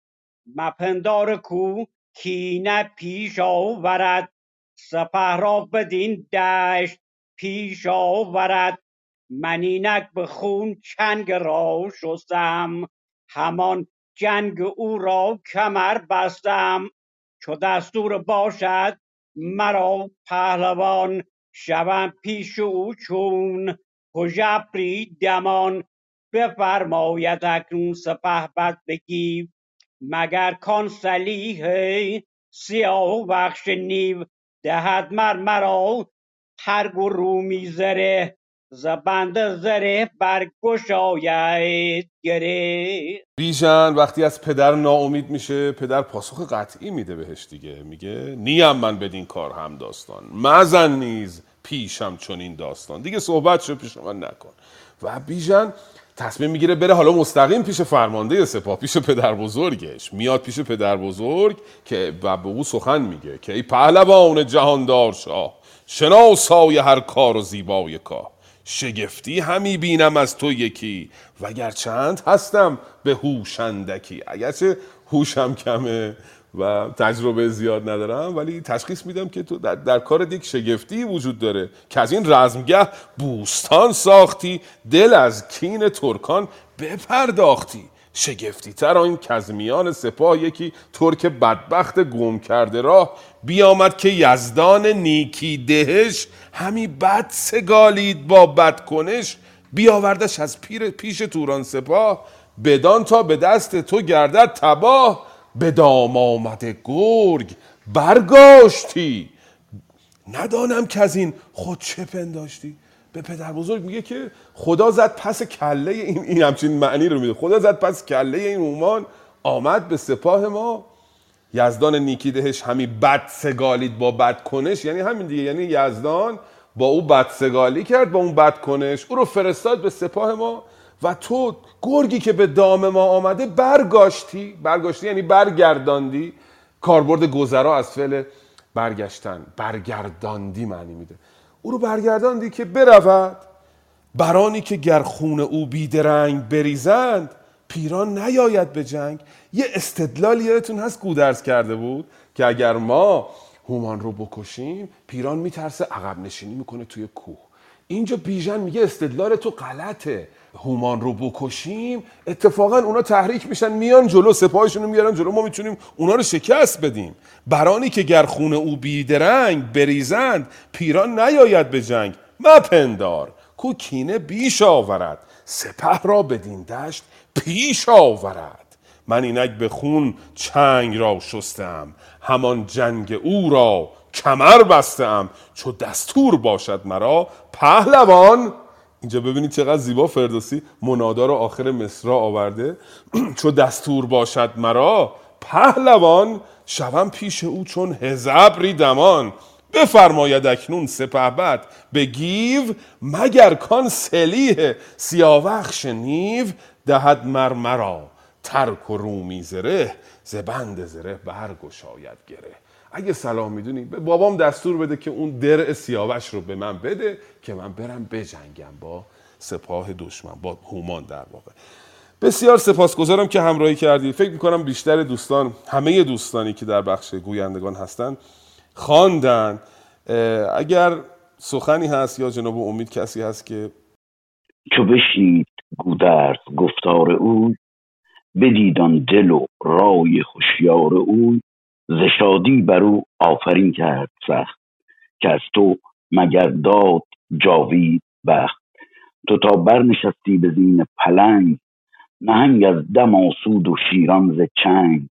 مپندار کو کینه پیش آورد سپه را بدین دشت پیش آورد. من اینک به خون چنگ را شستم. همان جنگ او را کمر بستم. چو دستور باشد مرا پهلوان شوم پیش او چون هژبری دمان بفرماید اکنون سپهبد به گیو مگر کان سلیح سیاوخش نیو دهد مر مرا و رومی زره ز بند زره برگشاید گره. بیژن وقتی از پدر ناامید میشه پدر پاسخ قطعی میده بهش دیگه. میگه نیم من بدین کار هم داستان مزن نیز پیشم چون این داستان. دیگه صحبت شو پیش من نکن. و بیژن تصمیم می‌گیره بره حالا مستقیم پیش فرمانده سپاه پیش پدر بزرگش. میاد پیش پدر بزرگ که و به او سخن میگه که ای پهلوان جهاندار شاه شناسای هر کار و زیبای کار شگفتی همی بینم از تو یکی وگر چند هستم به هوشندکی. اگرچه هوشم کمه و تجربه زیاد ندارم ولی تشخیص میدم که تو در, در کار یک شگفتی وجود داره که از این رزمگه بوستان ساختی دل از کین ترکان بپرداختی. شگفتی تر آن کزمیان سپاه یکی ترک بدبخت گم کرده راه بیامد که یزدان نیکی دهش همی بد سگالید با بد کنش بیاوردش از پیر پیش توران سپاه. بدان تا به دست تو گردد تباه. به دام آمده گرگ برگاشتی. ندانم که از این خود چه پنداشتی. به پدر بزرگ میگه که خدا زد پس کله این این همچین معنی رو میده. خدا زد پس کله این اومان آمد به سپاه ما. یزدان نیکی دهش همی بد سگالید با بد کنش یعنی همین دیگه. یعنی یزدان با او بدسگالی کرد با اون بدکنش. او رو فرستاد به سپاه ما و تو گرگی که به دام ما آمده برگاشتی. برگاشتی یعنی برگرداندی. کاربرد گذرا از فعل برگشتن. برگرداندی معنی میده. او رو برگرداندی که برود. برانی که گر خون او بیدرنگ بریزند پیران نیاید به جنگ. یه استدلالی یادتون هست گودرز کرده بود؟ که اگر ما هومان رو بکشیم پیران میترسه عقب نشینی می‌کنه توی کوه. اینجا بیژن میگه استدلال تو غلطه. هومان رو بکشیم اتفاقا اونا تحریک میشن میان جلو سپاهشون رو میارن جلو ما می‌تونیم اونا رو شکست بدیم. برانی که گر او بیدرنگ بریزند پیران نیاید به جنگ. مپندار کو کینه بیش آورد. سپه را بدین دشت پیش آورد. من اینک به خون چنگ را شستم. همان جنگ او را کمر بستم. چو دستور باشد مرا پهلوان. اینجا ببینید چقدر زیبا فردوسی منادا رو آخر مصرا آورده. *clears throat* چو دستور باشد مرا پهلوان. شوم پیش او چون هزبری دمان. بفرماید اکنون سپهبد به گیو مگر کان سلیح سیاوخش نیو. دهد مر مرا ترک و رومی زره ز بند زره برگشاید گره. اگه سلام می‌دونی به بابام دستور بده که اون درع سیاوش رو به من بده که من برم بجنگم با سپاه دشمن با هومان در واقع. بسیار سپاسگزارم که همراهی کردید فکر می‌کنم بیشتر دوستان همه دوستانی که در بخش گویندگان هستن خواندن. اگر سخنی هست یا جناب امید کسی هست که چو بشنید گودرز گفتار او بدید آن دل و رای هوشیار او ز شادی بر او آفرین کرد سخت که از تو مگر داد جاوید بخت. تو تا برنشستی به زین پلنگ نهنگ از دم آسود و شیران ز چنگ.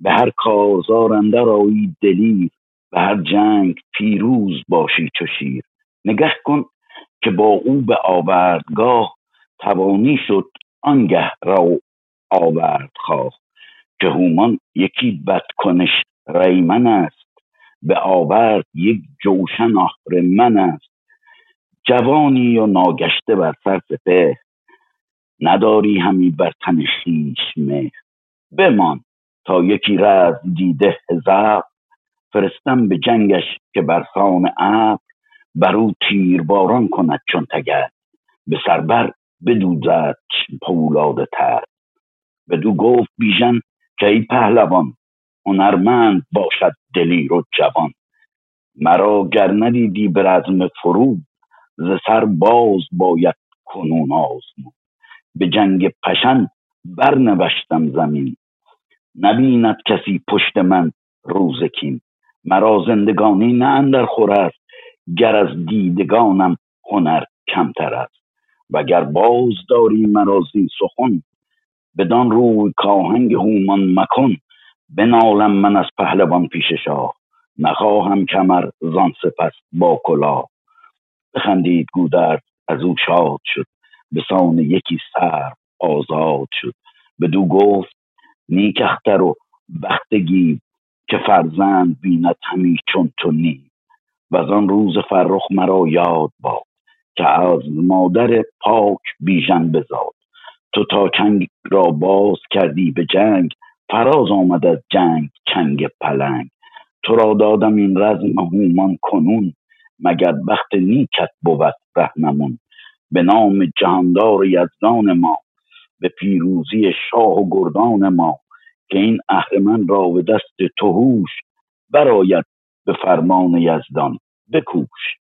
به هر کارزار اندر آیی دلیر به هر جنگ پیروز باشی چو شیر. نگه کن که با او به آوردگاه توانی شد آنگه رو آورد خواه که هومان یکی بدکنش ریمن است. به آورد یک جوشن آهرمن است. جوانی و ناگشته بر سر سپهر. نداری همی بر تن خویش مهر. بمان تا یکی رزم دیده هزار فرستم به جنگش که بر سان ابر. بر او تیرباران کند چون تگرگ به سربر بدوزد پولاد تر بدو گفت بیژن که ای پهلوان هنرمند باشد دلیر و جوان. مرا گر ندیدی به رزم فرود ز سر باز باید کنون آزمود. به جنگ پشن برنوشتم زمین. نبیند کسی پشت من روز کین. مرا زندگانی نه اندر خور است گر از دیدگانم هنر کمتر است. وگر باز داری مرا زین سخن بدان روی کاهنگ هومان مکن بنالم من از پهلوان پیش شاه نخواهم کمر زان سپس با کلاه بخندید گودرز از او شاد شد به سان یکی سر آزاد شد. بدو گفت نیک اختر و بختگی که فرزند بیند همی چون تو نی و آن روز فرخ مرا یاد باد که از مادر پاک بیژن بزاد. تو تا چنگ را باز کردی به جنگ فراز آمد از جنگ چنگ پلنگ. تو را دادم این رزم هومان کنون مگر بخت نیکت بود رهنمون. به نام جهاندار یزدان ما به پیروزی شاه و گردان ما که این اهرمن را به دست تو هوش برآید به فرمان یزدان. بکوش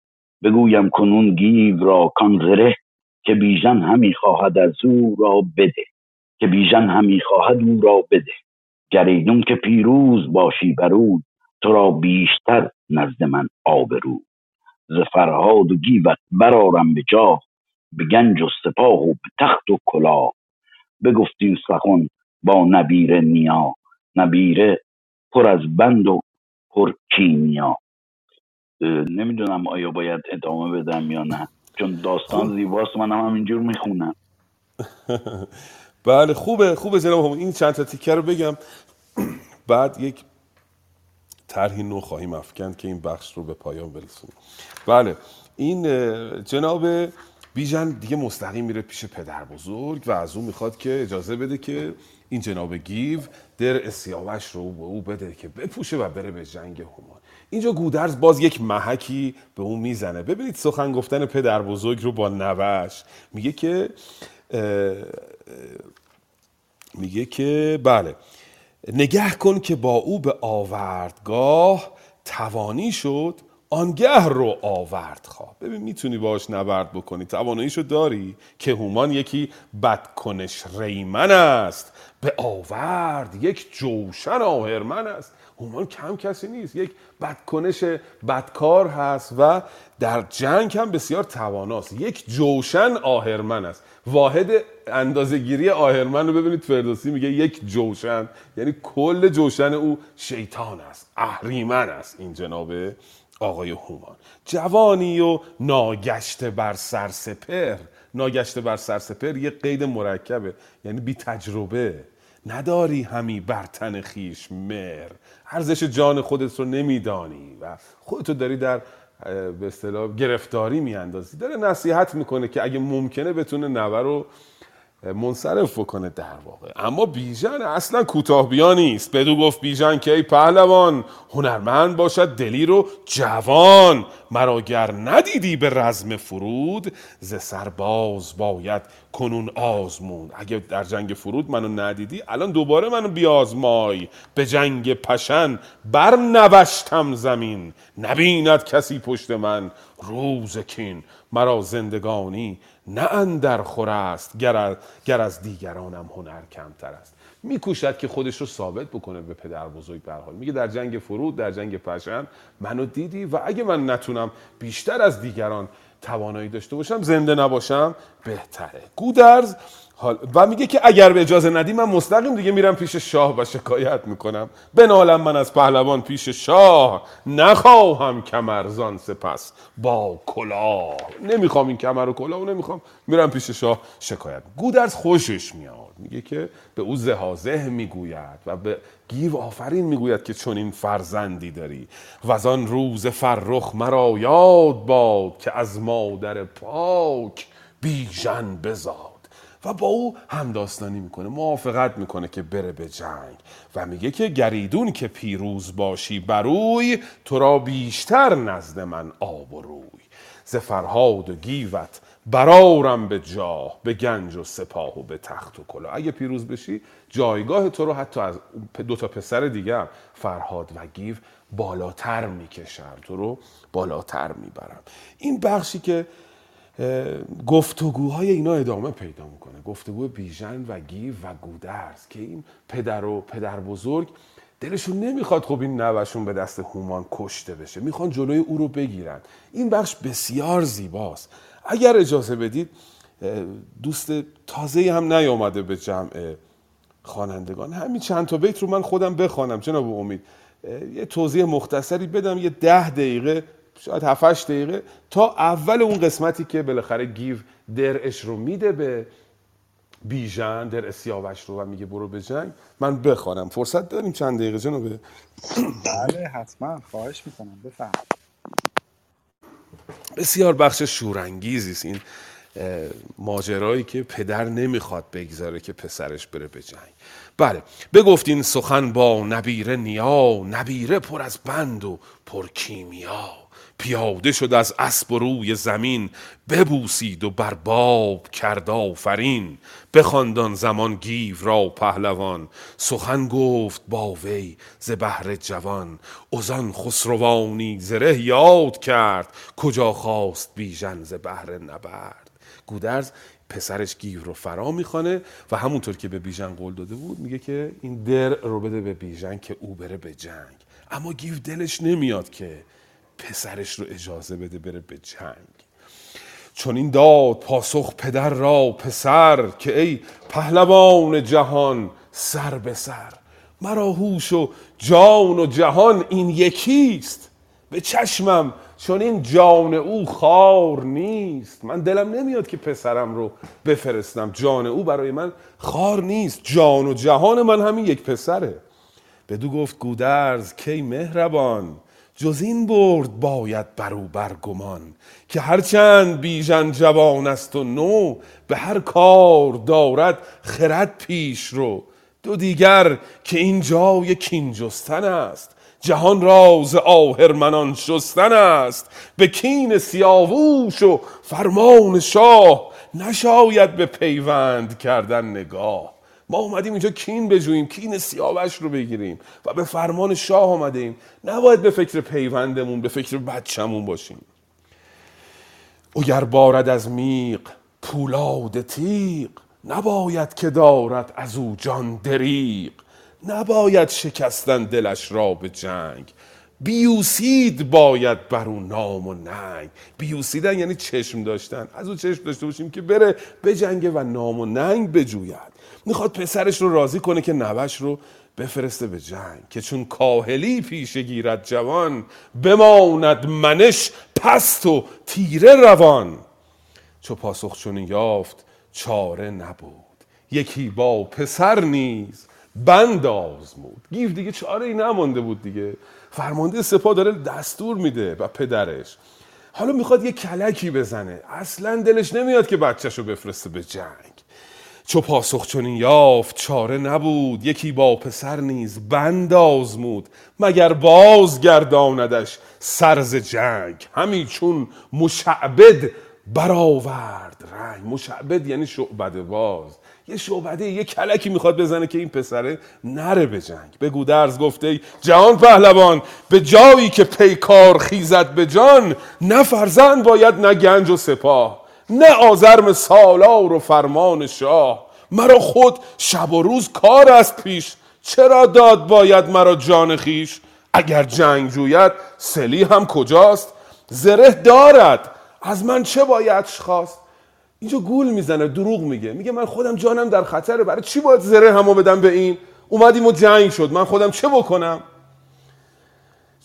بگویم کنون گیو را کان زره که بیژن همی خواهد از او را بده که بیژن همی خواهد او را بده. گر ایدون که پیروز باشی بر او تو را بیشتر نزد من آبرو. ز فرهاد و گیوت برارم به جاه به گنج و سپاه و به تخت و کلاه. بگفتیم سخن با نبیر نیا نبیره پر از بند و پر کیمیا. نمی‌دونم آیا باید ادامه بدم یا نه. چون داستان خوب زیباست من هم همینجور می‌خونم. *laughs* بله خوبه خوبه جناب هم این چند تا تیکه رو بگم. *clears throat* بعد یک طرحی نو خواهیم افکند که این بخش رو به پایان برسونیم. بله این جناب بیژن دیگه مستقیم میره پیش پدر بزرگ و از اون می‌خواد که اجازه بده که این جناب گیو در سیاوش رو به او بده که بپوشه و بره به جنگ هومان اینجا گودرز باز یک محکی به اون می‌زنه. ببینید سخن گفتن پدر بزرگ رو با نوش. میگه که میگه که بله. نگه کن که با او به آوردگاه توانی شد آنگه رو آورد خواه. ببین می‌تونی باش نبرد بکنی. تواناییشو داری که هومان یکی بدکنش ریمن است. به آورد یک جوشن آهرمن است. هومان کم کسی نیست. یک بدکنش بدکار هست و در جنگ هم بسیار تواناست. یک جوشن آهرمن است. واحد اندازهگیری آهرمن رو ببینید فردوسی میگه یک جوشن. یعنی کل جوشن او شیطان است. اهریمن است. این جناب آقای هومان. جوانی و ناگشته بر سرسپر ناگشته بر سرسپر یه قید مرکبه. یعنی بی تجربه. نداری همی بر تن خیش مر ارزش جان خودت رو نمیدانی و خودتو داری در به اصطلاح گرفتاری میاندازی. داره نصیحت می‌کنه که اگه ممکنه بتونه نوه رو منصرف بکنه در واقع. اما بیژن اصلا کوتاه بیا نیست. بدو گفت بیژن که ای پهلوان هنرمند باشد دلیر و جوان. مرا گر ندیدی به رزم فرود ز سرباز باید کنون آزمون اگه در جنگ فرود منو ندیدی الان دوباره منو بیازمای. به جنگ پشن بر نوشتم زمین. نبیند کسی پشت من. روز کین مرا زندگانی نه اندر خور است گر از, گر از دیگرانم هنر کمتر است. میکوشد که خودش رو ثابت بکنه به پدر بزرگ به هر حال. میگه در جنگ فرود در جنگ پشن منو دیدی و اگه من نتونم بیشتر از دیگران توانایی داشته باشم زنده نباشم بهتره. گودرز حال و میگه که اگر به اجازه ندی من مستقیم دیگه میرم پیش شاه و شکایت می‌کنم. بنالم من از پهلوان پیش شاه نخواهم کمرزان سپس با کلاه. نمی‌خوام این کمر و کلاه و نمی‌خوام. میرم پیش شاه شکایت. گودرز خوشش میاد. میگه که به او زهازه می‌گوید و به گیو آفرین می‌گوید که چون این فرزندی داری. و از آن روز فرخ مرا یاد باد که از مادر پاک بیژن بزاد. و با او همداستانی می‌کنه موافقت می‌کنه که بره به جنگ و میگه که گریدون که پیروز باشی بروی تو را بیشتر نزد من آب و روی. ز فرهاد و گیوت برارم به جاه به گنج و سپاه و به تخت و کلاه. اگه پیروز بشی جایگاه تو رو حتی از دو تا پسر دیگه هم، فرهاد و گیو بالاتر می‌کشم. تو رو بالاتر می‌برم. این بخشی که گفتگوهای اینا ادامه پیدا می‌کنه. گفتگو بیژن و گیو و گودرز که این پدر و پدر بزرگ دلشون نمی‌خواد خب این نوشون به دست هومان کشته بشه. می‌خوان جلوی او رو بگیرن. این بخش بسیار زیباست. اگر اجازه بدید دوست تازه هم نیامده به جمع خوانندگان. همین چند تا بیت رو من خودم بخوانم. جناب امید یه توضیح مختصری بدم. یه ده دقیقه شاید 7 دقیقه تا اول اون قسمتی که بالاخره گیو درعش رو میده به بیژن در سیاوش رو و میگه برو به جنگ من بخوانم. فرصت داریم چند دقیقه جنابه بله حتما. خواهش می‌کنم. بفهم بسیار بخش شورانگیزی است این ماجرایی که پدر نمی‌خواد بگذاره که پسرش بره به جنگ. بله بگفتین سخن با نبیره نیا نبیره پر از بند و پر کیمیا. پیاده شد از اسب و روی زمین ببوسید و بر باب کرد آفرین. بخواندان زمان گیو را پهلوان سخن گفت با وی ز بهر جوان. ازان خسروانی زره یاد کرد کجا خواست بیژن ز بهر نبرد. گودرز پسرش گیو رو فرا می‌خوانه و همونطور که به بیژن قول داده بود میگه که این در رو بده به بیژن که او بره به جنگ. اما گیو دلش نمیاد که پسرش رو اجازه بده بره به جنگ. چون این داد پاسخ پدر را پسر که ای پهلوان جهان سر به سر. مرا هوش و جان و جهان این یکیست. به چشمم چون این جان او خار نیست. من دلم نمیاد که پسرم رو بفرستم. جان او برای من خار نیست. جان و جهان من همین یک پسره. بدو گفت گودرز کی مهربان جز این برد باید برو برگمان که هرچند بیژن جوان است و نو به هر کار دارد خرد پیش رو. دو دیگر که این جای کین جستن است جهان راز آهرمنان شستن است. به کین سیاووش و فرمان شاه نشاید به پیوند کردن نگاه. ما اومدیم اینجا کین بجوییم کین سیاوش رو بگیریم و به فرمان شاه آمدیم نباید به فکر پیوندمون به فکر بچمون باشیم. اگر بارد از میق پولاد تیغ نباید که دارد از او جان دریغ. نباید شکستن دلش را به جنگ. بیوسید باید بر او نام و ننگ. بیوسیدن یعنی چشم داشتن. از او چشم داشته باشیم که بره بجنگه و نام و ننگ بجوید. می‌خواد پسرش رو راضی کنه که نوش رو بفرسته به جنگ که چون کاهلی پیش گیرد جوان بماند منش پست و تیره روان. چو پاسخ چنین یافت چاره نبود. یکی با پسر نیز بند آزمود. گیو دیگه چاره ای نمانده بود دیگه. فرمانده سپاه داره دستور میده و پدرش. حالا می‌خواد یه کلکی بزنه. اصلا دلش نمیاد که بچهش رو بفرسته به جنگ. چو پاسخ چنین یافت چاره نبود. یکی با پسر نیز بند آزمود مگر باز گرداندش سرز جنگ. همی چون مشعبد برآورد رنگ. مشعبد یعنی شعبده باز. یه شعبده یه کلکی می‌خواد بزنه که این پسره نره به جنگ. به گودرز گفته جهان پهلوان به جایی که پیکار خیزد به جان نه فرزند باید نه گنج و سپاه. نه آزرم سالار و فرمان شاه. مرا خود شب و روز کار است پیش. چرا داد باید مرا جان خیش اگر جنگ جوید سلی هم کجاست؟ زره دارد. از من چه باید خواست؟ اینجا گول می‌زنه دروغ میگه. میگه من خودم جانم در خطره. برای چی باید زره همو بدم به این؟ اومدیم و جنگ شد. من خودم چه بکنم؟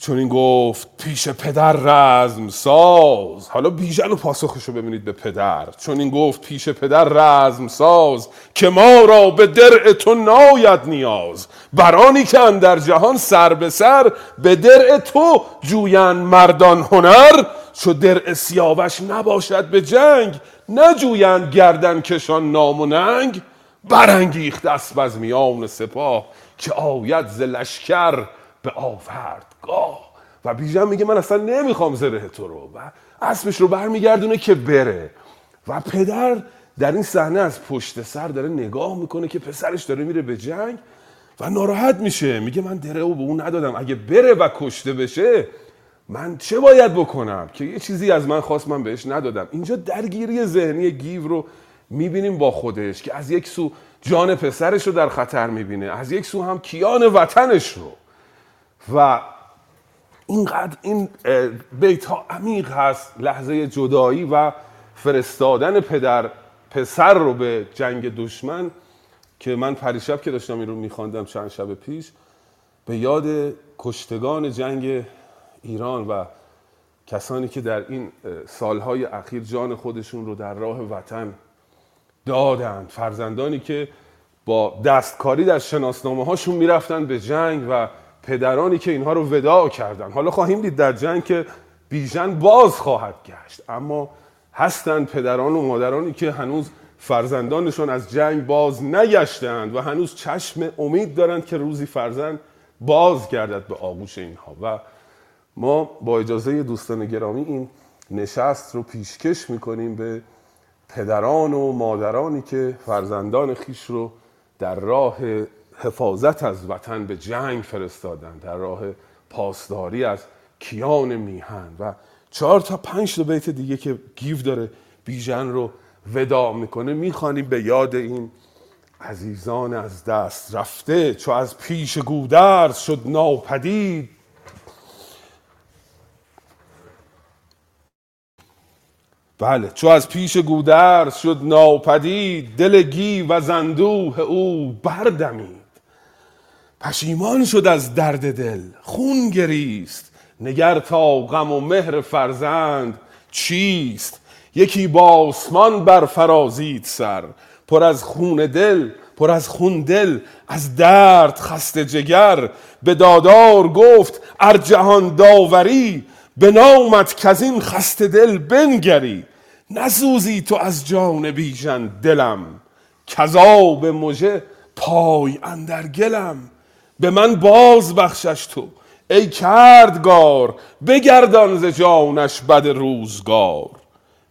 چون این گفت پیش پدر رزم ساز. حالا بیژن و پاسخشو ببینید به پدر. چون این گفت پیش پدر رزم ساز که ما را به درع تو ناید نیاز. برانی که در جهان سر به سر به درع تو جویند مردان هنر. چو درع سیاوش نباشد به جنگ نجویند گردن کشان نام و ننگ. برانگیخت اسب از میان سپاه که آید ز لشکر به آوردگاه و بیژن میگه من اصلا نمی‌خوام زره تو رو. و اسبش رو برمیگردونه که بره. و پدر در این صحنه از پشت سر داره نگاه می‌کنه که پسرش داره میره به جنگ و ناراحت میشه. میگه من دره او به اون ندادم. اگه بره و کشته بشه من چه باید بکنم؟ که یه چیزی از من خواست من بهش ندادم. اینجا درگیری ذهنی گیو رو می‌بینیم با خودش که از یک سو جان پسرش رو در خطر می‌بینه از یک سو هم کیان وطنش رو. و اینقدر این بیت ها عمیق هست لحظه جدایی و فرستادن پدر پسر رو به جنگ دشمن که من پریشب که داشتم این رو میخواندم چند شب پیش به یاد کشتگان جنگ ایران و کسانی که در این سالهای اخیر جان خودشون رو در راه وطن دادند فرزندانی که با دستکاری در شناسنامه هاشون می‌رفتن به جنگ و پدرانی که اینها رو وداع کردن. حالا خواهیم دید در جنگ که بیژن باز خواهد گشت. اما هستند پدران و مادرانی که هنوز فرزندانشون از جنگ باز نگشتند و هنوز چشم امید دارند که روزی فرزند باز گردد به آغوش اینها. و ما با اجازه دوستان گرامی این نشست رو پیشکش می‌کنیم به پدران و مادرانی که فرزندان خیش رو در راه حفاظت از وطن به جنگ فرستادن در راه پاسداری از کیان میهن و چهار تا پنج تا بیت دیگه که گیو داره بیژن رو ودا می‌کنه می‌خوانیم به یاد این عزیزان از دست رفته چو از پیش گودرز شد ناپدید. بله چو از پیش گودرز شد ناپدید دل گیو و زندوه او بردمید. پشیمان شد از درد دل خون گریست. نگر تا غم و مهر فرزند چیست؟ یکی با آسمان بر فرازید سر. پر از خون دل پر از خون دل از درد خسته جگر. به دادار گفت ار جهان داوری به نامت که خسته دل بنگری. نسوزی تو از جان بیژن دلم کذاب مژه پای اندر گلم. به من باز بخشش تو ای کردگار بگردان ز جانش بد روزگار.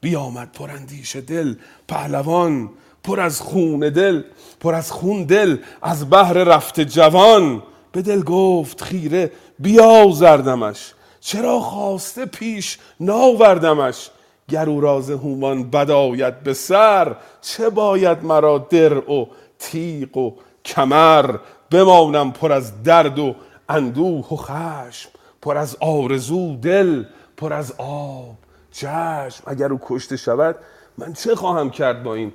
بیامد پر اندیشه دل پهلوان پر از خون دل پر از خون دل از بهر رفته جوان. به دل گفت خیره بیازردمش. چرا خواسته پیش ناوردمش؟ گر او راز هومان بد آید به سر چه باید مرا درع و تیغ و کمر؟ بمانم پر از درد و اندوه و خشم پر از آرزو دل پر از آب چشم. اگر او کشته شود من چه خواهم کرد با این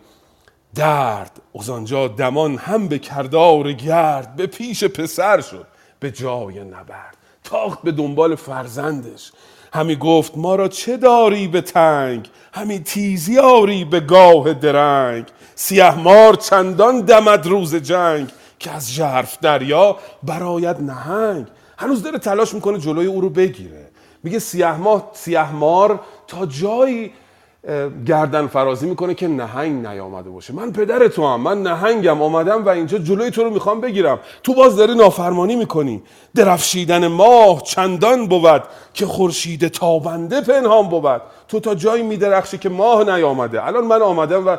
درد؟ از آنجا دمان هم به کردار گرد به پیش پسر شد به جای نبرد. تاخت به دنبال فرزندش. همی گفت ما را چه داری به تنگ؟ همی تیزی آری به گاه درنگ؟ سیه مار چندان دمد روز جنگ؟ که از ژرف دریا براید نهنگ. هنوز داره تلاش می‌کنه جلوی او رو بگیره. میگه سیه, ماه سیه مار تا جایی گردن فرازی می‌کنه که نهنگ نیامده باشه. من پدر تو هم من نهنگم آمدم و اینجا جلوی تو رو می‌خوام بگیرم. تو باز داری نافرمانی می‌کنی. درفشیدن ماه چندان بود که خورشید تابنده پنهان بود. تو تا جایی میدرخشی که ماه نیامده. الان من آمدم و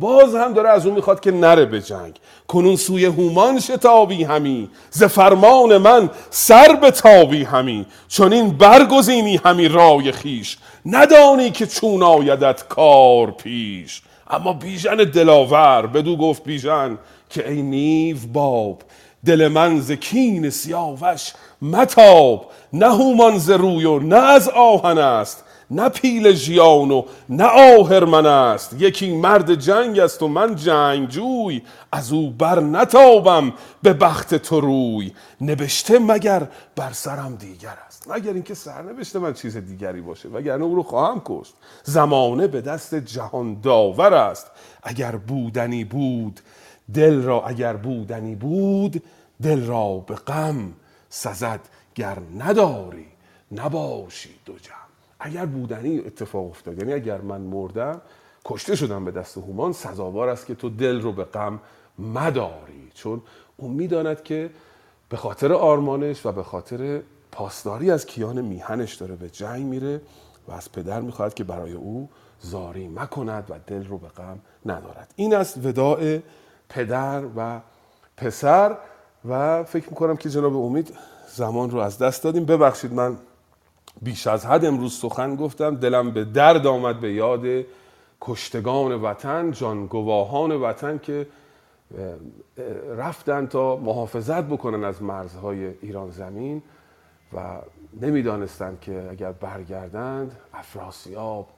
باز هم داره از اون می‌خواد که نره به جنگ. کنون سوی هومان شتابی همی. ز فرمان من سر به تابی همی. چون این برگزینی همی رای خیش. ندانی که چون آیدت کار پیش. اما بیژن دلاور بدو گفت بیژن که ای نیو باب دل من ز کین سیاوش متاب. نه هومان ز روی و نه از آهن است. نه پیل ژیان و نه آهرمن است. یکی مرد جنگ است و من جنگجوی. از او بر نتابم به بخت تو روی. نبشته مگر بر سرم دیگر است. مگر اینکه سر نبشته من چیز دیگری باشه وگرنه او رو خواهم کشت. زمانه به دست جهان داور است. اگر بودنی بود دل را اگر بودنی بود دل را به غم سزد گر نداری. نباشی دو جمع اگر بودنی اتفاق افتاد. یعنی اگر من مردم کشته شدم به دست هومان سزاوار است که تو دل رو به غم مداری. چون اون می‌داند که به خاطر آرمانش و به خاطر پاسداری از کیان میهنش داره به جنگ میره و از پدر می‌خواهد که برای او زاری مکند و دل رو به غم ندارد. این است وداع پدر و پسر و فکر می‌کنم که جناب امید زمان رو از دست دادیم. ببخشید من بیش از حد امروز سخن گفتم. دلم به درد آمد به یاد کشتگان وطن جانگواهان وطن که رفتن تا محافظت بکنن از مرزهای ایران زمین و نمی‌دانستند که اگر برگردند افراسیاب